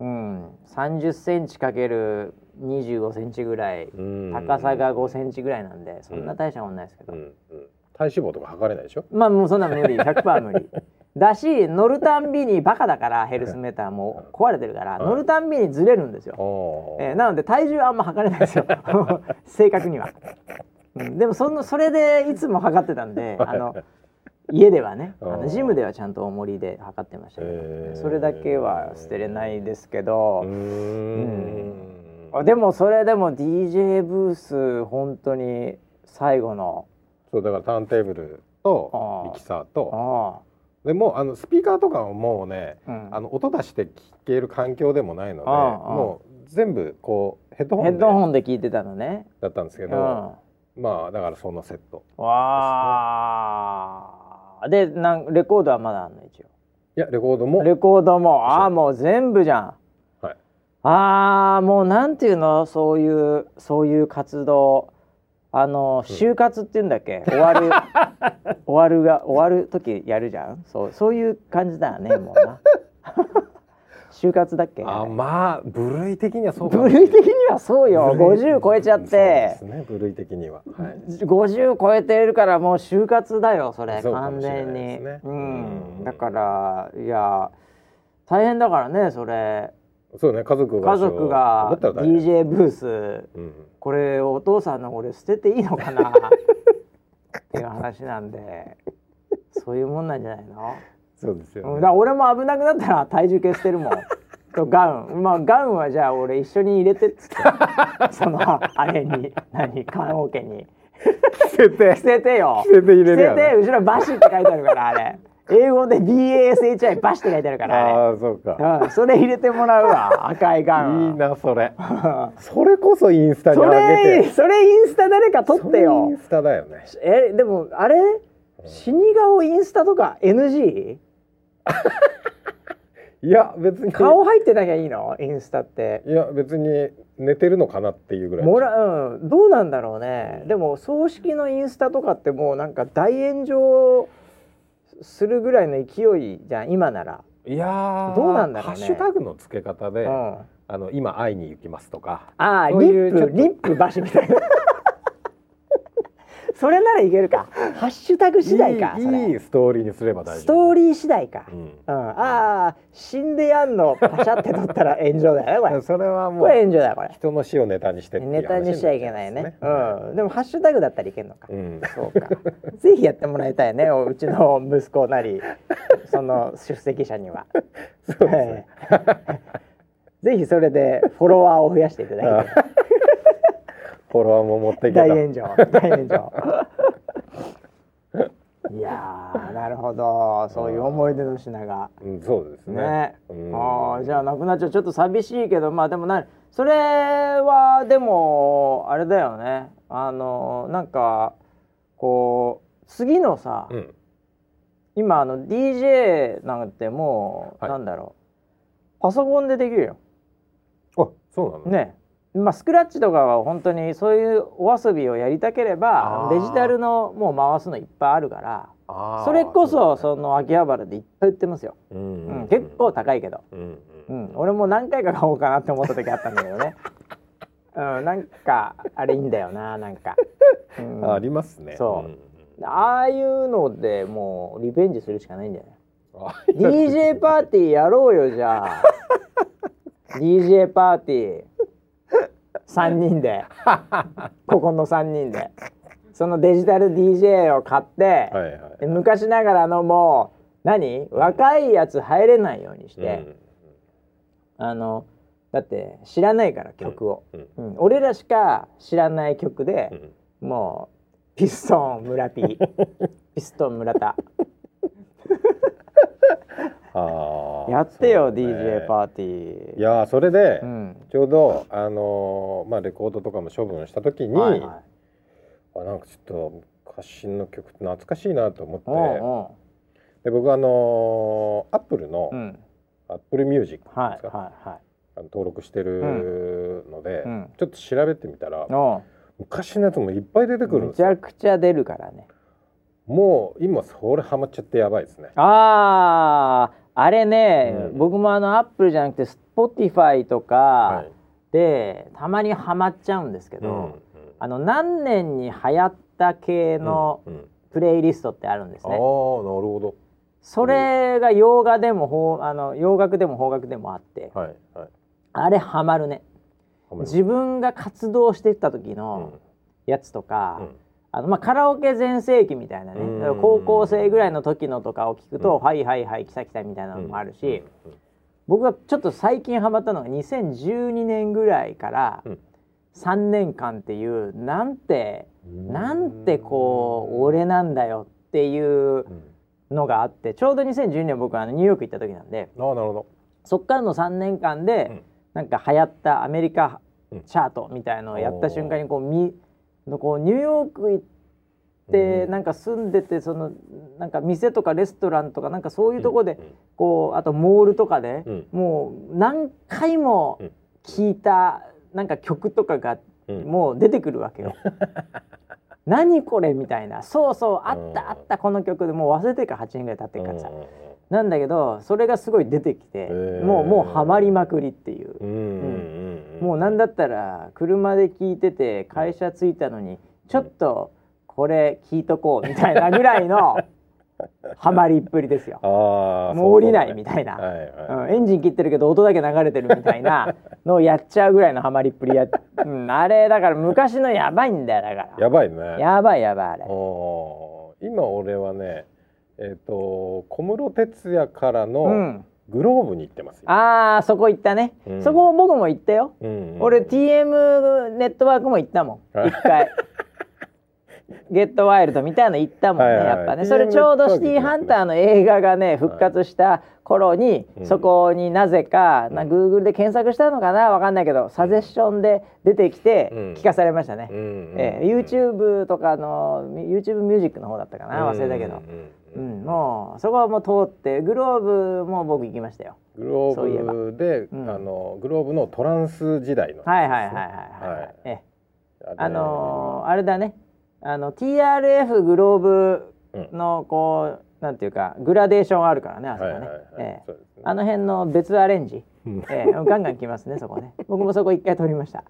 あうん30センチかける25センチぐらいうん。高さが5センチぐらいなんでそんな大したもんないですけど、うんうん。体脂肪とか測れないでしょ？まあもうそんな無理。100%無理。だし乗るたんびにバカだからヘルスメーターも壊れてるから、はい乗るたんびにずれるんですよ、えーなので体重はあんま測れないですよ。正確には、うん、でもそのそれでいつも測ってたんであの家ではねあのジムではちゃんと重りで測ってましたけど、へー。それだけは捨てれないですけど。うー、んあでもそれでも DJ ブース本当に最後の。そうだからターンテーブルとミキサーと。あでもうあのスピーカーとかはもうねあ、うん。あの音出して聴ける環境でもないのでもう全部こうヘッドホンでヘッドホンで聞いてたのね。だったんですけど、うん、わまあだからそのセットあ。でなんレコードはまだあんの一応。いやレコードも。レコードも。ああもう全部じゃん。はいああもうなんていうの？そういうそういう活動。あの就活っていうんだっけ、終わる 終わるが終わる時やるじゃん？そうそういう感じだよねもうな。就活だっけ？あまあ部類的にはそう部類的にはそうよ。部類50超えちゃって。そうですね部類的には、はい、50超えてるからもう就活だよそれ。完全に、ううんん。だからいや大変だからねそれそうね家族が家族が DJ ブース。うん。これお父さんの俺捨てていいのかな？っていう話なんで。そういうもんなんじゃないの、そうですよ、ね。うん、だから俺も危なくなったら体重計捨てるもん。とガウン。まあガウンはじゃあ俺一緒に入れてっつって。そのあれに何棺桶に。捨てて。捨ててよ。捨てて入れるよ、捨て後ろバシって書いてあるからあれ英語で BASHI バシって書いてあるからあれああそうか。うん、それ入れてもらうわ 赤いガウン。いいなそれ。それこそインスタにそ上げそれインスタ誰か撮ってそれイよンスタだよね。えでもあれ？死に顔インスタとか NG いや別に。顔入ってなきゃいいの？インスタって。いや別に寝てるのかなっていうぐらい。もらうん。どうなんだろうね。でも葬式のインスタとかってもうなんか大炎上するぐらいの勢いじゃん今なら、いやーどうなんだろうね。ハッシュタグの付け方で、うん、あの今会いに行きますとか。ああリップリップバシみたいなそれならいけるか。ハッシュタグ次第かいいストーリーにすれば大丈夫。ストーリー次第か、うん。うん、ああ死んでやんのパシャって撮ったら炎上だよねこれそれはもう炎上だよこれ。人の死をネタにしてってネタにしちゃいけないね。うん。でもハッシュタグだったらいけんのか、うん。そうか。ぜひやってもらいたいねおうちの息子なりその出席者には。そうですね。ぜひそれでフォロワーを増やしていただいてフォロワーも持っていけた。大炎上。大炎上。いやーなるほど。そういう思い出の品が。うん、そうですね。ね。うん。あーじゃあなくなっちゃうちょっと寂しいけどまあでもなそれはでもあれだよね。あのなんかこう次のさ、うん。今あの DJ なんてもう、はい。なんだろう。パソコンでできるよ。あそうなの？ねまあスクラッチとかは本当にそういうお遊びをやりたければデジタルのもう回すのいっぱいあるからそれこそその秋葉原でいっぱい売ってますよ、だねうんううんん結構高いけど、うんううん。ん、俺も何回か買おうかなって思った時あったんだけどね、うん、なんかあれいいんだよななんか、うん。あありますね。そう。んああいうのでもうリベンジするしかないんだよねあ DJ パーティーやろうよじゃあ。DJ パーティー3人で。ここの3人で。そのデジタル DJ を買って、はいはいで昔ながらのもう何？若いやつ入れないようにして、あのだって知らないから曲を、うんうん。俺らしか知らない曲でう、ん。もうピストン村 P ピストン村田やってよ、ね。DJ パーティー。いやーそれで、うん。ちょうどあのーまあレコードとかも処分した時に、はいはい。あなんかちょっと昔の曲って懐かしいなと思って。で僕あのアップルのおううん。アップルミュージックはいですか、はいはい。あの登録してるので、うん。ちょっと調べてみたらお昔のやつもいっぱい出てくるんめちですよ。ゃくちゃ出るからね。もう今それハマっちゃってやばいですね。あああれね、うん。僕もあのアップルじゃなくて Spotify とかはい。で、たまにハマっちゃうんですけど、うんあの何年に流行った系のうんうん。プレイリストってあるんですああなるね、ほど。それが洋画でもあの洋楽でも邦楽でもあってはいはい。あれハマるね。自分が活動してた時のやつとか、うんあのまあ、カラオケ全盛期みたいなね。高校生ぐらいの時のとかを聞くと「うん。はいはいはい来た来た」みたいなのもあるし、うん。僕がちょっと最近ハマったのが2012年ぐらいからうん。3年間っていうなんてうん。なんてこう俺なんだよっていううんのがあってちょうど2012年僕はニューヨーク行った時なんでああなるほど。そっからの3年間で、うん。なんか流行ったアメリカうん。チャートみたいのをやった瞬間にこうみこうニューヨーク行ってうん。なんか住んでてそのなんか店とかレストランとかなんかそういうところでうん。こうあとモールとかでうん。もう何回もうん。聞いたなんか曲とかがうん。もう出てくるわけよ。何これみたいな。そうそうあっうんたあったこの曲でもう忘れてから8年ぐらい経ってるからさ。なんだけどそれがすごい出てきてもうもうハマりまくりっていう。うんもうなんだったら車で聞いてて会社着いたのにちょっとこれ聞いとこうみたいなぐらいの ハマりっぷりですよ。ああもう降りないみたいな、はいはい。うん、エンジン切ってるけど音だけ流れてるみたいな のをやっちゃうぐらいのハマりっぷりや、うん、あれだから昔のやばいんだよだから。やばいね。やばいやばいあれ。今俺はねえっ、と小室哲哉からうのんグローブに行ってますよ、あーそこ行ったね、うん。そこ僕も行ったよ、うんうん俺 TM ネットワークも行ったもん。はい。一回。ゲットワイルドみたいなの行ったもんね、はいはいやっぱね。それちょうどシティーハンターの映画がね復活した頃に、うんそこになぜかなうん Google で検索したのかなわかんないけどサジェッションで出てきてうん。聞かされましたね、うんうんえー YouTube とかの YouTube ミュージックの方だったかな忘れたけど、うんうんううん。ん、もうそこはもう通ってグローブも僕行きましたよ。グローブで、うん。あのグローブのトランス時代の、はいはいはいはいはい、はい。ええ。ああのーあれだね。あの TRF グローブのこうなんていうかグラデーションあるからねあそこね、はいはいはい。ええ。あの辺の別アレンジ、うん。ええ。ガンガン来ますねそこね。僕もそこ一回通りました、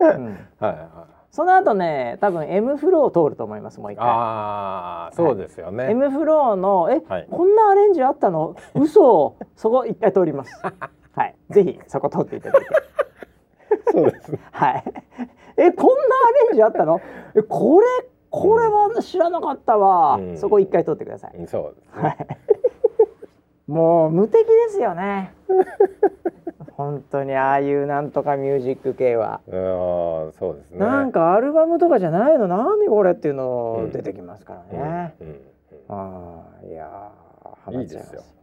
うん、はいはその後ね多分 M フロー通ると思いますもう一い回ああそうですよね、M フローのえ、はいこんなアレンジあったの？嘘そこ一回通ります はいぜひそこ通っていただいてそうですねはい。え、こんなアレンジあったの？え、これこれは知らなかったわ。うんそこ一回取ってください。うんそうですね、はい。もう無敵ですよね。本当にああいうなんとかミュージック系は。あーそうですねなんかアルバムとかじゃないの？何これっていうのうん出てきますからうんね。うんうんああいやーハマっちゃいますいいです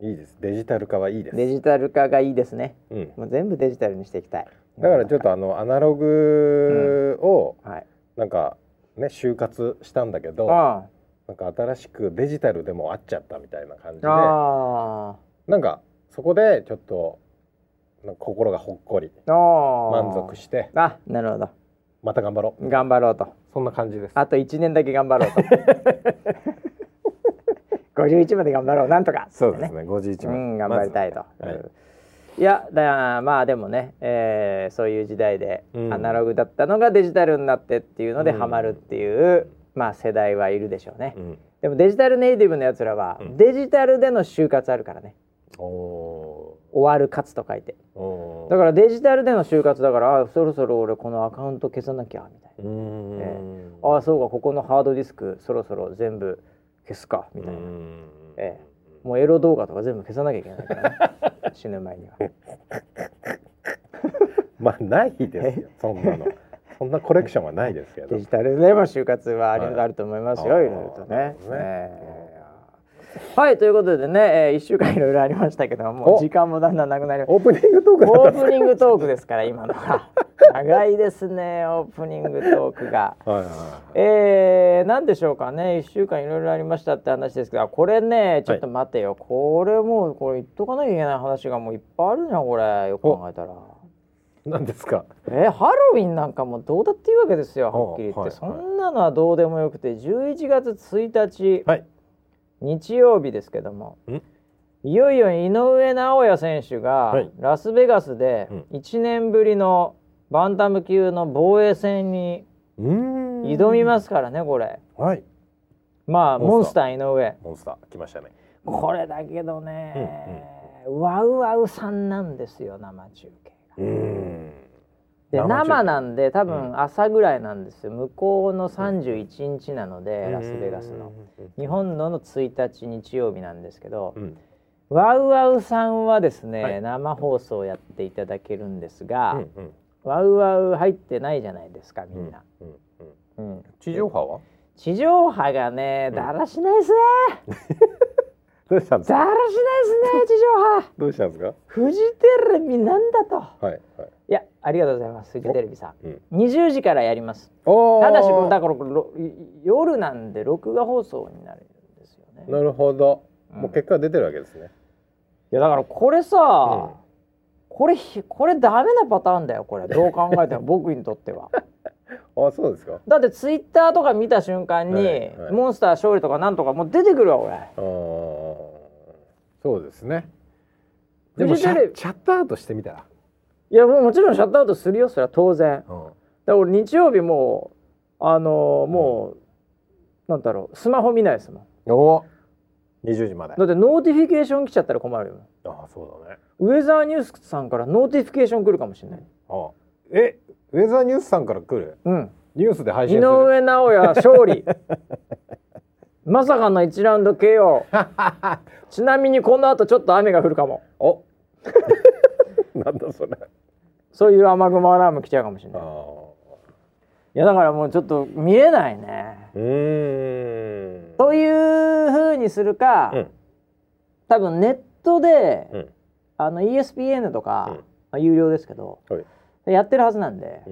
いいですデジタル化はいいですデジタル化がいいですね。うん、もう全部デジタルにしていきたい。だからちょっとあのアナログをはい。なんかね就活したんだけどあなんか新しくデジタルでもあっちゃったみたいな感じであ。あなんかそこでちょっと心がほっこり。満足して。あ、なるほど。また頑張ろう。頑張ろうと。そんな感じです。あと1年だけ頑張ろうと。51まで頑張ろう。なんとか。そうですね。51う万ん、頑張りたいと。まずははい。うん。いやだまあでもね、えーそういう時代でうん。アナログだったのがデジタルになってっていうのでうん。ハマるっていう、まあ世代はいるでしょうね、うん。でもデジタルネイティブのやつらは、うん。デジタルでの就活あるからね。お終わる活と書いて。だからデジタルでの就活だからあそろそろ俺このアカウント消さなきゃみたいな。うーああそうかここのハードディスクそろそろ全部消すかみたいな、うん。えもうエロ動画とか全部消さなきゃいけないからね。死ぬ前には。まあないですよ。そんなの。そんなコレクションはないですけど。デジタルでも就活はあると思いますよいろいろとね。ね。えーはいということでね、えー、1週間いろいろありましたけども時間もだんだんなくなりオープニングトークだオープニングトークですから今のは。長いですねオープニングトークが。はいはいはい。えー、なんでしょうかね1週間いろいろありましたって話ですけどあこれねちょっと待ってよ、これもうこれ言っとかなきゃいけない話がもういっぱいあるじゃんこれ。よく考えたら。何ですか？えハロウィンなんかもうどうだっていいわけですよはっきり言って、はいはいそんなのはどうでもよくて11月1日、はい日曜日ですけどもん。いよいよ井上尚弥選手がはい。ラスベガスでうん。1年ぶりのバンタム級の防衛戦に挑みますからねこれ。はい。まあモモンスター井上。モンスター来ましたね。これだけどね、ワウワウさんなんですよ生中継が。うんで生なんで多う分ん。朝ぐらいなんですよ。向こうの31日なので、ラスベガスの。日本のの1日日曜日なんですけど、うん。ワウワウさんはですね、はい。生放送やっていただけるんですが、ワウワウ入ってないじゃないですかみんな、うん。地上波は？地上波がねうん。だらしないですね、どうしたんですか？だらしないですね地上波。どうしたんですか？フジテレビなんだと。はいはいいやありがとうございますフジテレビさん。うん。20時からやります。ただしだからこれろ夜なんで録画放送になるんですよね。なるほど。うん。もう結果出てるわけですね。いやだからこれさ、これひこれダメなパターンだよこれ。どう考えても 僕にとっては。あそうですか。だってツイッターとか見た瞬間に、はいはい。モンスター勝利とかなんとかもう出てくるわ俺あー。そうですね。でもシャシャットアウトしてみたらいやもうもちろんシャットアウトするよそれは当然。だかうんら俺日曜日もうあのーもう、なんだろうスマホ見ないですもん。お20時まで。だって notification 来ちゃったら困るよ。あそうだね。ウェザーニュースさんから notification 来るかもしれない。あえウェザーニュースさんから来る？うん。ニュースで配信する？井上尚弥勝利。まさかの1ラウンド KO ちなみにこの後ちょっと雨が降るかも。お。なんだそれそういう雨雲アラーム来ちゃうかもしれあない。ー。いやだからもうちょっと見れないね。うーん。という風にするか、うん。多分ネットで、うん。あの ESPN とか、うん。まあ、有料ですけどはい。やってるはずなんで、う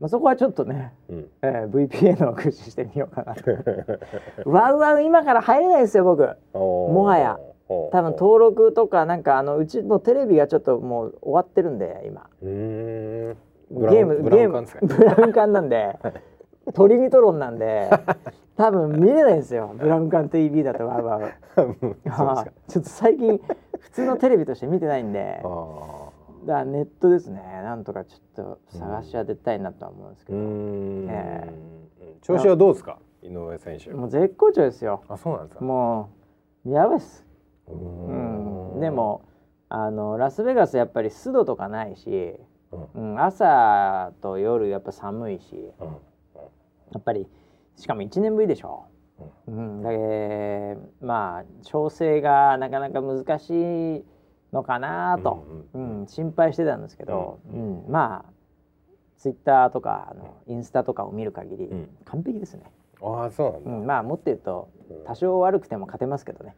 まあ、そこはちょっとね、うん。えー VPN を駆使してみようかな ワウワウ今から入れないですよ僕。ももはや多分登録とかなんかあのうちのテレビがちょっともう終わってるんで今。ゲームゲーム ブラウン管なんでトリニトロンなんで 多分見れないんですよ。ブラウン管 TV だとワウワウそうですか。はいちょっと最近普通のテレビとして見てないんでだからネットですね。なんとかちょっと探し当てたいなとは思うんですけど、ん。え調子はどうですか？井上選手。もう絶好調ですよ。あそうなんですか。もうやばいっすうん。でもあのラスベガスやっぱり湿度とかないし、うん。うん、朝と夜やっぱ寒いしうん。やっぱりしかも1年ぶりでしょ、うん、だけまあ調整がなかなか難しいのかなと、ううんん。心配してたんですけど、ううん。んまあツイッターとかあのインスタとかを見る限り、うん。完璧ですね、ああそうなんだ。うん、まあもっと言うとうん。多少悪くても勝てますけどね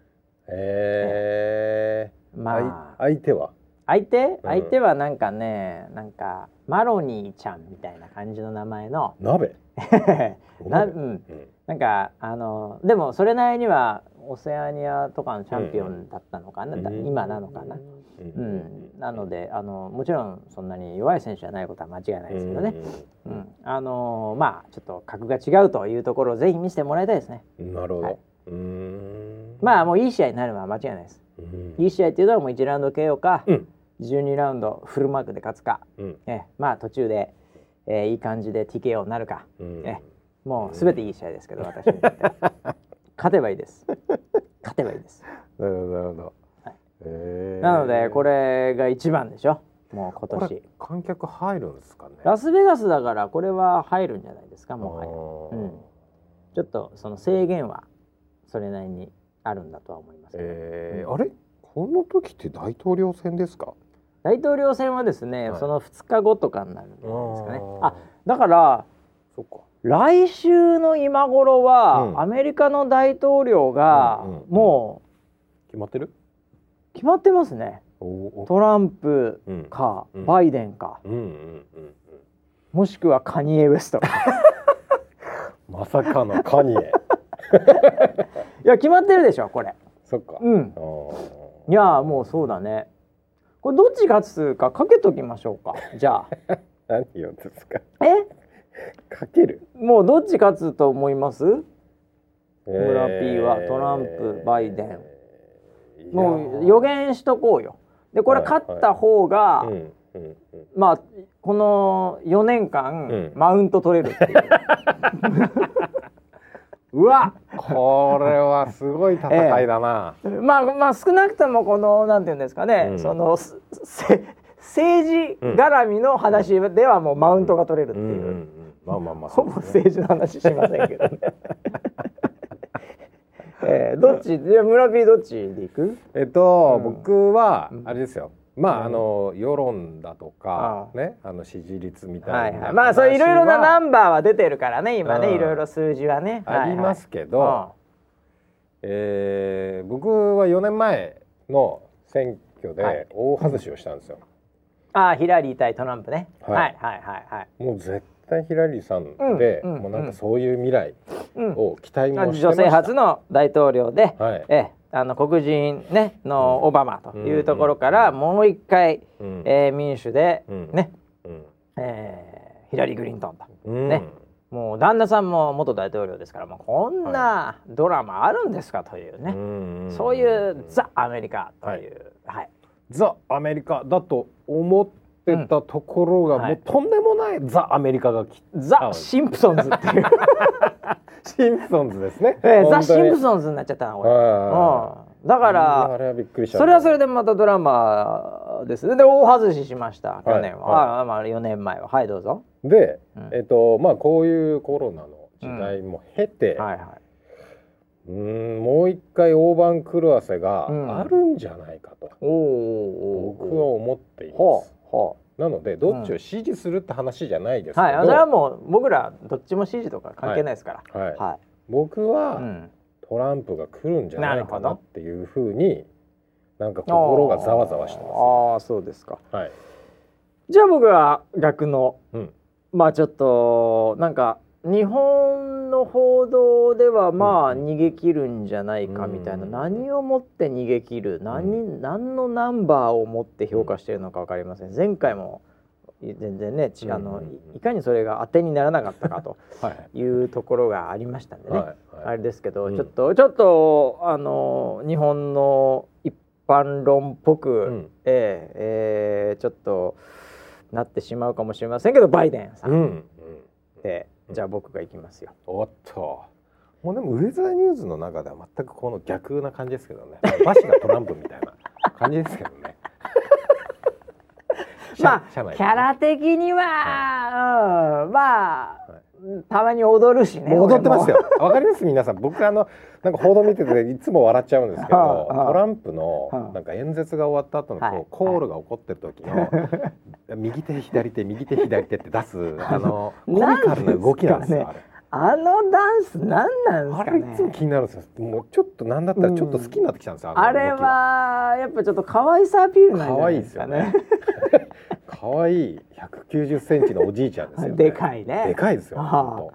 へえまあ。相手は？相手？うん。相手はなんかねなんかマロニーちゃんみたいな感じの名前の。鍋？な、う鍋？ん、なんかあのでもそれなりにはオセアニアとかのチャンピオンだったのかな、だ今なのかな、ううん。なのであのもちろんそんなに弱い選手じゃないことは間違いないですけどね、うん。あのまあちょっと格が違うというところをぜひ見せてもらいたいですね。うんなるほど、はい。うーんまあもういい試合になるのは間違いないです。うん。いい試合っていうのはもう1ラウンド KO か、うん。12ラウンドフルマークで勝つか、うん。えまあ途中で、えーいい感じで TKO になるか、うん。えもうすべていい試合ですけど私にとっては。勝てばいいです。勝てばいいです。なるほどなるほど、はい。へーなのでこれが一番でしょ。もう今年。観客入るんですかね。ラスベガスだからこれは入るんじゃないですかもはやあーうんちょっとその制限はそれなりにあるんだとは思いますえーあれ？この時って大統領選ですか？大統領選はですね、はい。その2日後とかになるんですかね。あだからそっか。来週の今頃は、うん。アメリカの大統領がうんう決まってる？う決まってますね。トランプうん。か、うん。バイデンか。うん。もしくはカニエ・ウェストか。まさかのカニエ いや決まってるでしょこれ。そっか、うん。いやもうそうだね。これどっち勝つかかけときましょうか。じゃあ。何をですか？え？かける？もうどっち勝つと思います？村 P はえートランプバイデン。もう予言しとこうよ。でこれはい勝った方が、うんうんうん。まあこの4年間、うん。マウント取れるっていう うわ。これはすごい戦いだな、まあまあ少なくともこのなんていうんですかね、うん。その政治絡みの話ではもうマウントが取れるっていう、うんうんうん。まあまあまあほぼ政治の話しませんけどね。えー、どっち？じゃあ村 P どっちでいく？えっと、うん。僕はうん。あれですよまあ、うん。あの世論だとかあねあの支持率みたいいはい。まあそういろいろなナンバーは出てるからね今ねうん。いろいろ数字はね。ありますけど、はえー僕は4年前の選挙はい。で大外しをしたんですよ、うんああヒラリー対トランプね。ははいいはいはいはい。もう絶対ヒラリーさんで、もうなんかそういう未来うん。を期待もしてま女性初の大統領で、はい、ええあの黒人ねのオバマというところからもう一回、うん。えー民主でうん。ね、うん。えーヒラリー・クリントンと。うん。ね。もう旦那さんも元大統領ですからもうこんなドラマあるんですかというね、うんそういうザ・アメリカという、はい。ザ・アメリカだと思ってたところが、うん。はい。もうとんでもないザ・アメリカが来ザ・シンプソンズっていう、シンプソンズですね。ええザ・シンプンソンズになっちゃったなこれ、はうん、だかあら。それはそれでまたドラマですね。で大外ししました去年は、はい。あまあ4年前は。はいどうぞ、で、うん。えっとまあこういうコロナの時代も経て、はいはい、うーんもう一回大番狂わせがうん。あるんじゃないかと、僕は思っています。ほうほなのでどっちを支持するって話じゃないですうけど、はい。それはもう僕らどっちも支持とか関係ないですから。はい。はい、僕は、うん。トランプが来るんじゃないかなっていうふうになんか心がざわざわしてます、ああそうですか。はい。じゃあ僕は逆のうん。まあちょっとなんか日本の報道ではまあうん逃げ切るんじゃないかみたいな、うん何をもって逃げ切る？何,、何のナンバーを持って評価しているのか分かりません。前回も全然ねちあのうんいいかにそれが当てにならなかったかと はい。いうところがありましたんでね、はい。あれですけど、うん。ちょっとちょっとあの日本の一般論っぽく、うん。えええーちょっとなってしまうかもしれませんけどバイデンさうん。ん。うん。で、うんじゃあ僕が行きますよ。おっと。もうでもウェザーニューズの中では全くこの逆な感じですけどね。バシがトランプみたいな感じですけどね。まあキャラ的には、うん、まあ、はいたまに踊るしね。踊ってますよ。よ。わかります？皆さん。僕あのなんか報道見てていつも笑っちゃうんですけど、トランプのはあなんか演説が終わった後のこう、はいコールが起こってる時の 右手左手右手左手って出す あのコミカルな動きなんですよ。あのダンス何なんですかあれあれいつもね。気になるんですよ。もうちょっとなんだったらちょっと好きになってきたんですよ。あれの動きはやっぱちょっと可愛さアピールなんじゃないですかね。可愛い190センチのおじいちゃんですよ、ね。でかいねでかいですよ。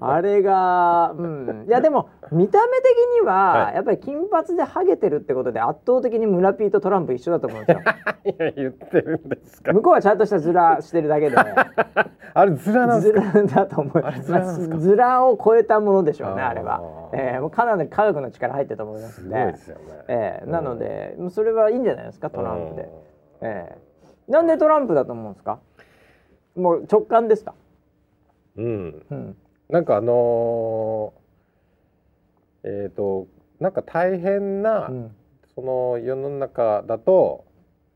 あれが、うん、いやでも見た目的には、はいやっぱり金髪でハゲてるってことで圧倒的に村ピーとトランプ一緒だと思うんですよ。当 いや言ってるんですか。向こうはちゃんとしたズラしてるだけで、あれズラなんですズか。ラだと思いあれまあズラを超えたものでしょうねあれは。えーもうかなり科学の力入ってると思いますすんで。ごいです。えーなので、もうそれはいいんじゃないですかトランプで。うんえーなんでトランプだと思うんですか？もう直感ですか？うん。うん。なんかあのーえっ、となんか大変な、うんその世の中だと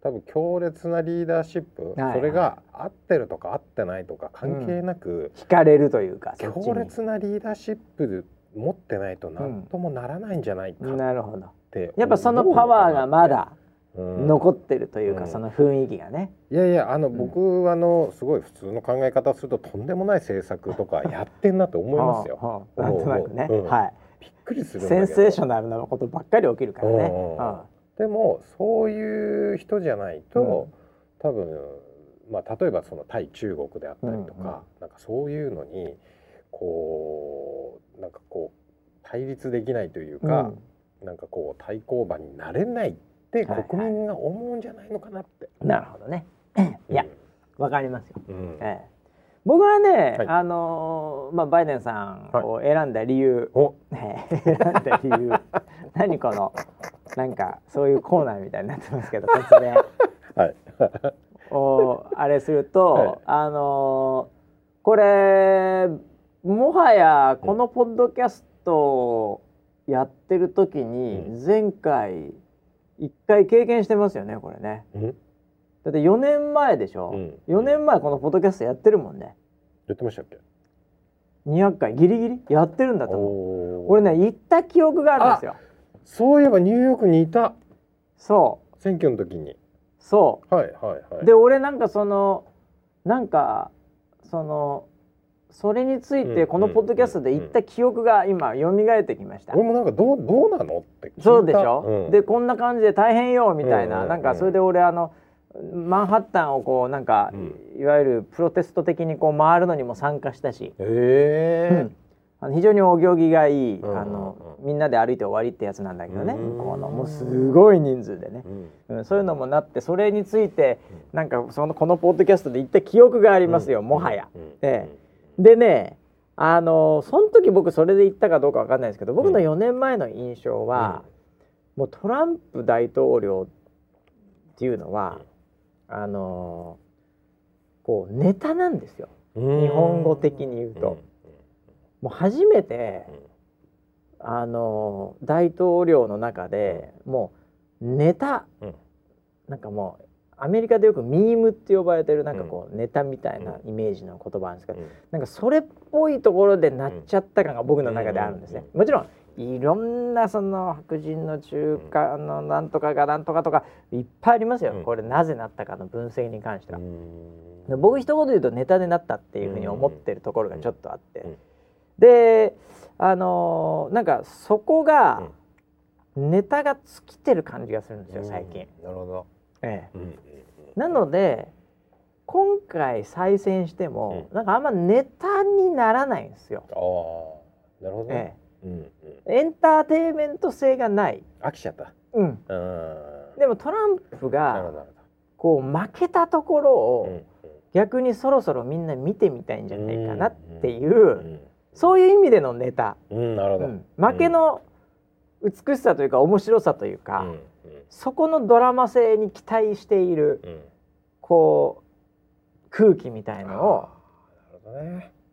多分強烈なリーダーシップ、はいはいそれが合ってるとか合ってないとか関係なく、惹かれるというか。強烈なリーダーシップ持ってないと何ともならないんじゃないかっなるほど。て、やっぱそのパワーがまだうん残ってるというか、うん。その雰囲気がね。いやいやあの、ん。僕あのすごい普通の考え方するととんでもない政策とかやってんなと思いますよ。なんとなくね、うん。はい。びっくりするセンセーショナルなことばっかり起きるからね。うん。うん。でもそういう人じゃないと、うん。多分まあ例えばその対中国であったりとか、うんうん。なんかそういうのにこうなんかこう対立できないというか、なんかこう対抗馬になれないってはいはい。国民が思うんじゃないのかなって。うんなるほどね。いや、わかりますよ。うん、ええ。僕はね、はい。あのーまあバイデンさんを選んだ理由、おね選んだ理由。何このなんかそういうコーナーみたいになってますけど 突然。はい。をあれすると、はい。あのーこれもはやこのポッドキャストやってる時にう前回一回経験してますよねこれね。うん？だって4年前でしょ、うん。4年前このポッドキャストやってるもんね。言ってましたっけ？200回ギリギリ？やってるんだと思う。俺ね行った記憶があるんですよ。そういえばニューヨークにいた。そう。選挙の時に。そはいはいはい。うで俺なんかそのなんかそのそれについてうんこのポッドキャストで言った記憶が今蘇ってきました、俺もなんかどうどうなのって聞いた。そうでしょ、うん。でこんな感じで大変よみたいな、うんうんうん。なんかそれで俺あのマンハッタンをこうなんか、うん。いわゆるプロテスト的にこう回るのにも参加したし、へえ。うん。あの非常にお行儀がいい、うんあのみんなで歩いて終わりってやつなんだけどね、うん。このもうすごい人数でね。う、ん。うん、そういうのもなってそれについてなんかそのこのポッドキャストで言った記憶がありますよ、もはや。うん。えでねあのその時僕それで言ったかどうかわかんないですけど僕の4年前の印象は、もうトランプ大統領っていうのは、あのこうネタなんですよ。うん。日本語的に言うと。もう初めて、あの大統領の中でもうネタ、うん。なんかもうアメリカでよくミームって呼ばれてるなんかこう、ネタみたいなイメージの言葉なんですけど、うん。なんかそれっぽいところでなっちゃった感が僕の中であるんですね。うもちろんいろんなその白人の中華のなんとかがなんとかとかいっぱいありますよ、うん。これなぜなったかの分析に関しては。僕一言で言うとネタでなったっていうふうに思ってるところがちょっとあって、うん。であのーなんかそこがネタが尽きてる感じがするんですよ最近。なるほどええ。うんうんなので今回再選しても、なんかあんまネタにならないんですよ。ああなるほどえねうんうん。え、エンターテインメント性がない。飽きちゃった。うん、うんでもトランプがこう負けたところを逆にそろそろみんな見てみたいんじゃないかなっていう、うんそういう意味でのネタ。うんうんなるほど。うん。負けの美しさというか面白さというか、うんそこのドラマ性に期待しているこう空気みたいのを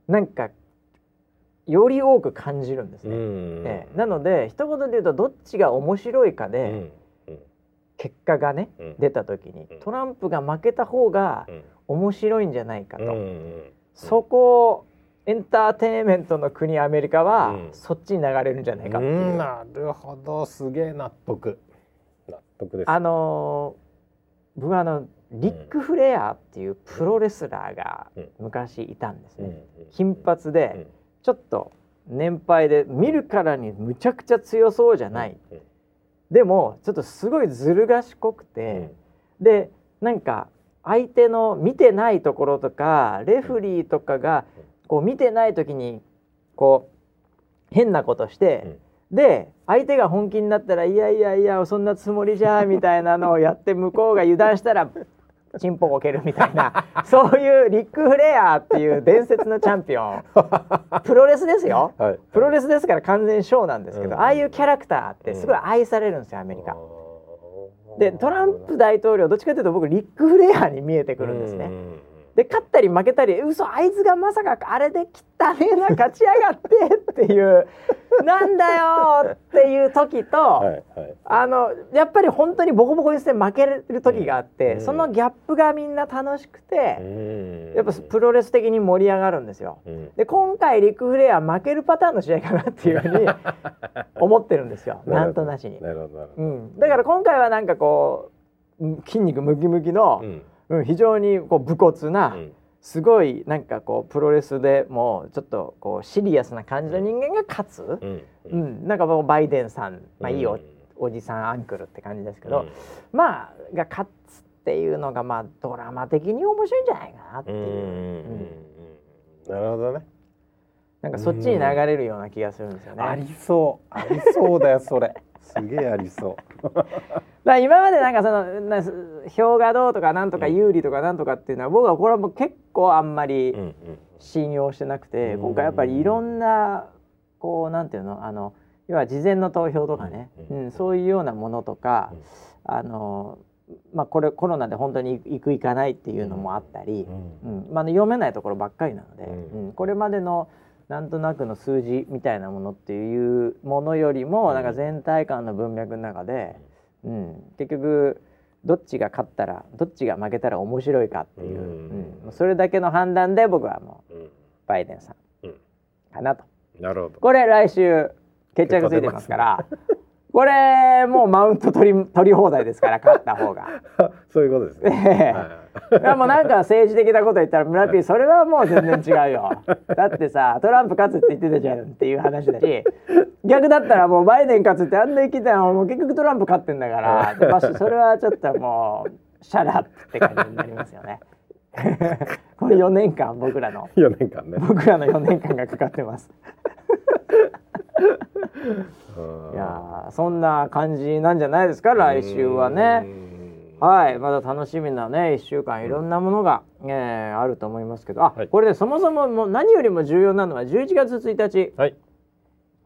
なんかより多く感じるんですね。ん。ええなので一言で言うとどっちが面白いかうで、結果がね、うん。出た時にうん。トランプが負けた方がうん。面白いんじゃないかと、そこをエンターテインメントの国アメリカは、うん。そっちに流れるんじゃないかっていう。うん。なるほど。すげえ納得。納得ですあのー僕はあのリック・フレアっていうプロレスラーがうん。昔いたんですうんね、金髪うん。でちょっと年配で見るからにむちゃくちゃ強そうじゃない、うんでもちょっとすごいずる賢くて、でなんか相手の見てないところとかレフリーとかがこう見てない時にこう変なことして、で相手が本気になったら「いやいやいやそんなつもりじゃ」みたいなのをやって向こうが油断したら チンポを蹴るみたいなそういうリック・フレアっていう伝説のチャンピオン。プロレスですよ。はい。プロレスですから完全ショーなんですけど、うん。ああいうキャラクターってすごい愛されるんですよアメリカ。でトランプ大統領どっちかというと僕リック・フレアに見えてくるんですね。うん。で勝ったり負けたり嘘あいつがまさかあれで汚ねえな勝ち上がってっていうなんだよっていう時と、はいはい。あのやっぱり本当にボコボコにして負ける時があって、うん。そのギャップがみんな楽しくて、うん。やっぱプロレス的に盛り上がるんですよ。うん。で今回リック・フレア負けるパターンの試合かなっていうふうに 思ってるんですよ。なんとなしに。なるほど。なるほどうん、だから今回はなんかこううん筋肉ムキムキの、うん。うん、非常にこう武骨な、うんすごいなんかこうプロレスでもうちょっとこうシリアスな感じの人間が勝つ、うんうん。なんかもうバイデンさん、まあ、いいお,、うん。おじさんアンクルって感じですけど、うん。まあが勝つっていうのがまあドラマ的に面白いんじゃないかなっていう、うん。なるほどね。なんかそっちに流れるような気がするんですよね。ありそう。ありそうだよそれ。すげえありそうだから今までなんかそのな票がどうとかなんとか有利とかなんとかっていうのは僕はこれはもう結構あんまり信用してなくて、うん。今回やっぱりいろんなこうなんていうのあの要は事前の投票とかね、ううんんそういうようなものとか、うん。あのまあこれコロナで本当に行く行かないっていうのもあったり、うん。うん。まあ、読めないところばっかりなので、うん。うん。これまでのなんとなくの数字みたいなものっていうものよりも、うん。なんか全体感の文脈の中で、うん、結局どっちが勝ったらどっちが負けたら面白いかっていう、うん。うん。それだけの判断で僕はもううん。バイデンさん。うん。かなと。なるほど。これ来週決着ついてますから。これもうマウント取り取り放題ですから勝った方が。そういうことですね、いいやもうなんか政治的なこと言ったら村 P それはもう全然違うよ。だってさトランプ勝つって言ってたじゃんっていう話だし逆だったらもうバイデン勝つってあんな言ってたのもう結局トランプ勝ってんだからまあそれはちょっともうシャラって感じになりますよね。この4年間僕らの4年間ね。僕らの4年間がかかってます。うん。いやーそんな感じなんじゃないですか来週はね。うん。はい、まだ楽しみなね1週間いろんなものが、えーあると思いますけど。あ、はい。これでそもそももう何よりも重要なのは11月1日。はい。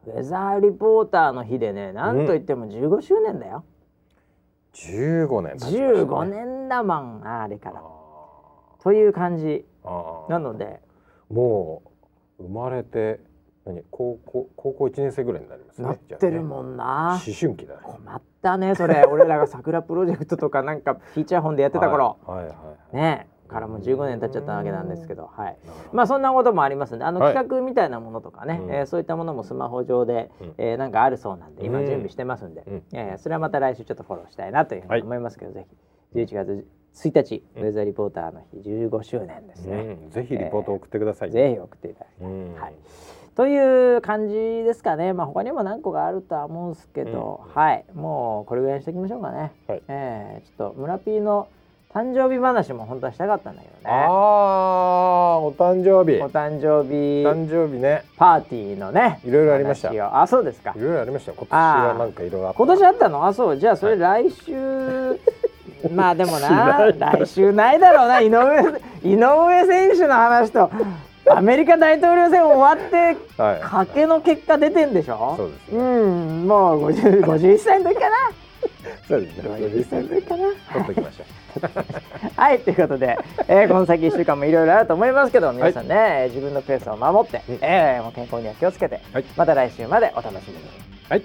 ウェザーリポーターの日でねなんといっても15周年だよ、15年経ちね。15年だもんあれから。あという感じなので。もう生まれて何高校高校1年生ぐらいになりますね。なってるんもんな、思春期だね。困ったねそれ。俺らが桜プロジェクトとかなんかフィーチャー本でやってた頃、はいはいはい。はいね。からもう15年経っちゃったわけなんですけど。はい。まあそんなこともありますんであのはい。企画みたいなものとかね、うん。えーそういったものもスマホ上で、うん。えーなんかあるそうなんで今うん準備してますんで、うん。えーそれはまた来週ちょっとフォローしたいなというふうはいに思いますけど、ぜひ。11月1日、うん。ウェザーリポーターの日15周年ですね、うん。ぜひリポートを送ってください、ぜひ送っていただきたい、うん。はいという感じですかね。まあ他にも何個かあるとは思うんですけど、はい。もうこれぐらいにしておきましょうかね、はい。えーちょっと村 P の誕生日話も本当はしたかったんだけどね。ああお誕生日。お誕生日誕生日ね。パーティーのねいろいろありました。あそうですか。いろいろありましたよ。今年はなんかいろいろ今年あったの？あそう。じゃあそれ来週、まあでもな来週ないだろうな。井上井上選手の話とアメリカ大統領選終わってはい。賭けの結果出てんでしょ？そうですね。うんもう50 51歳の時かな？そうですね。51歳の時かな？取っておきましょう。はいということで、えーこの先1週間もいろいろあると思いますけど皆さんね、自分のペースを守って、うん。えーもう健康には気をつけて、はい。また来週までお楽しみに。はい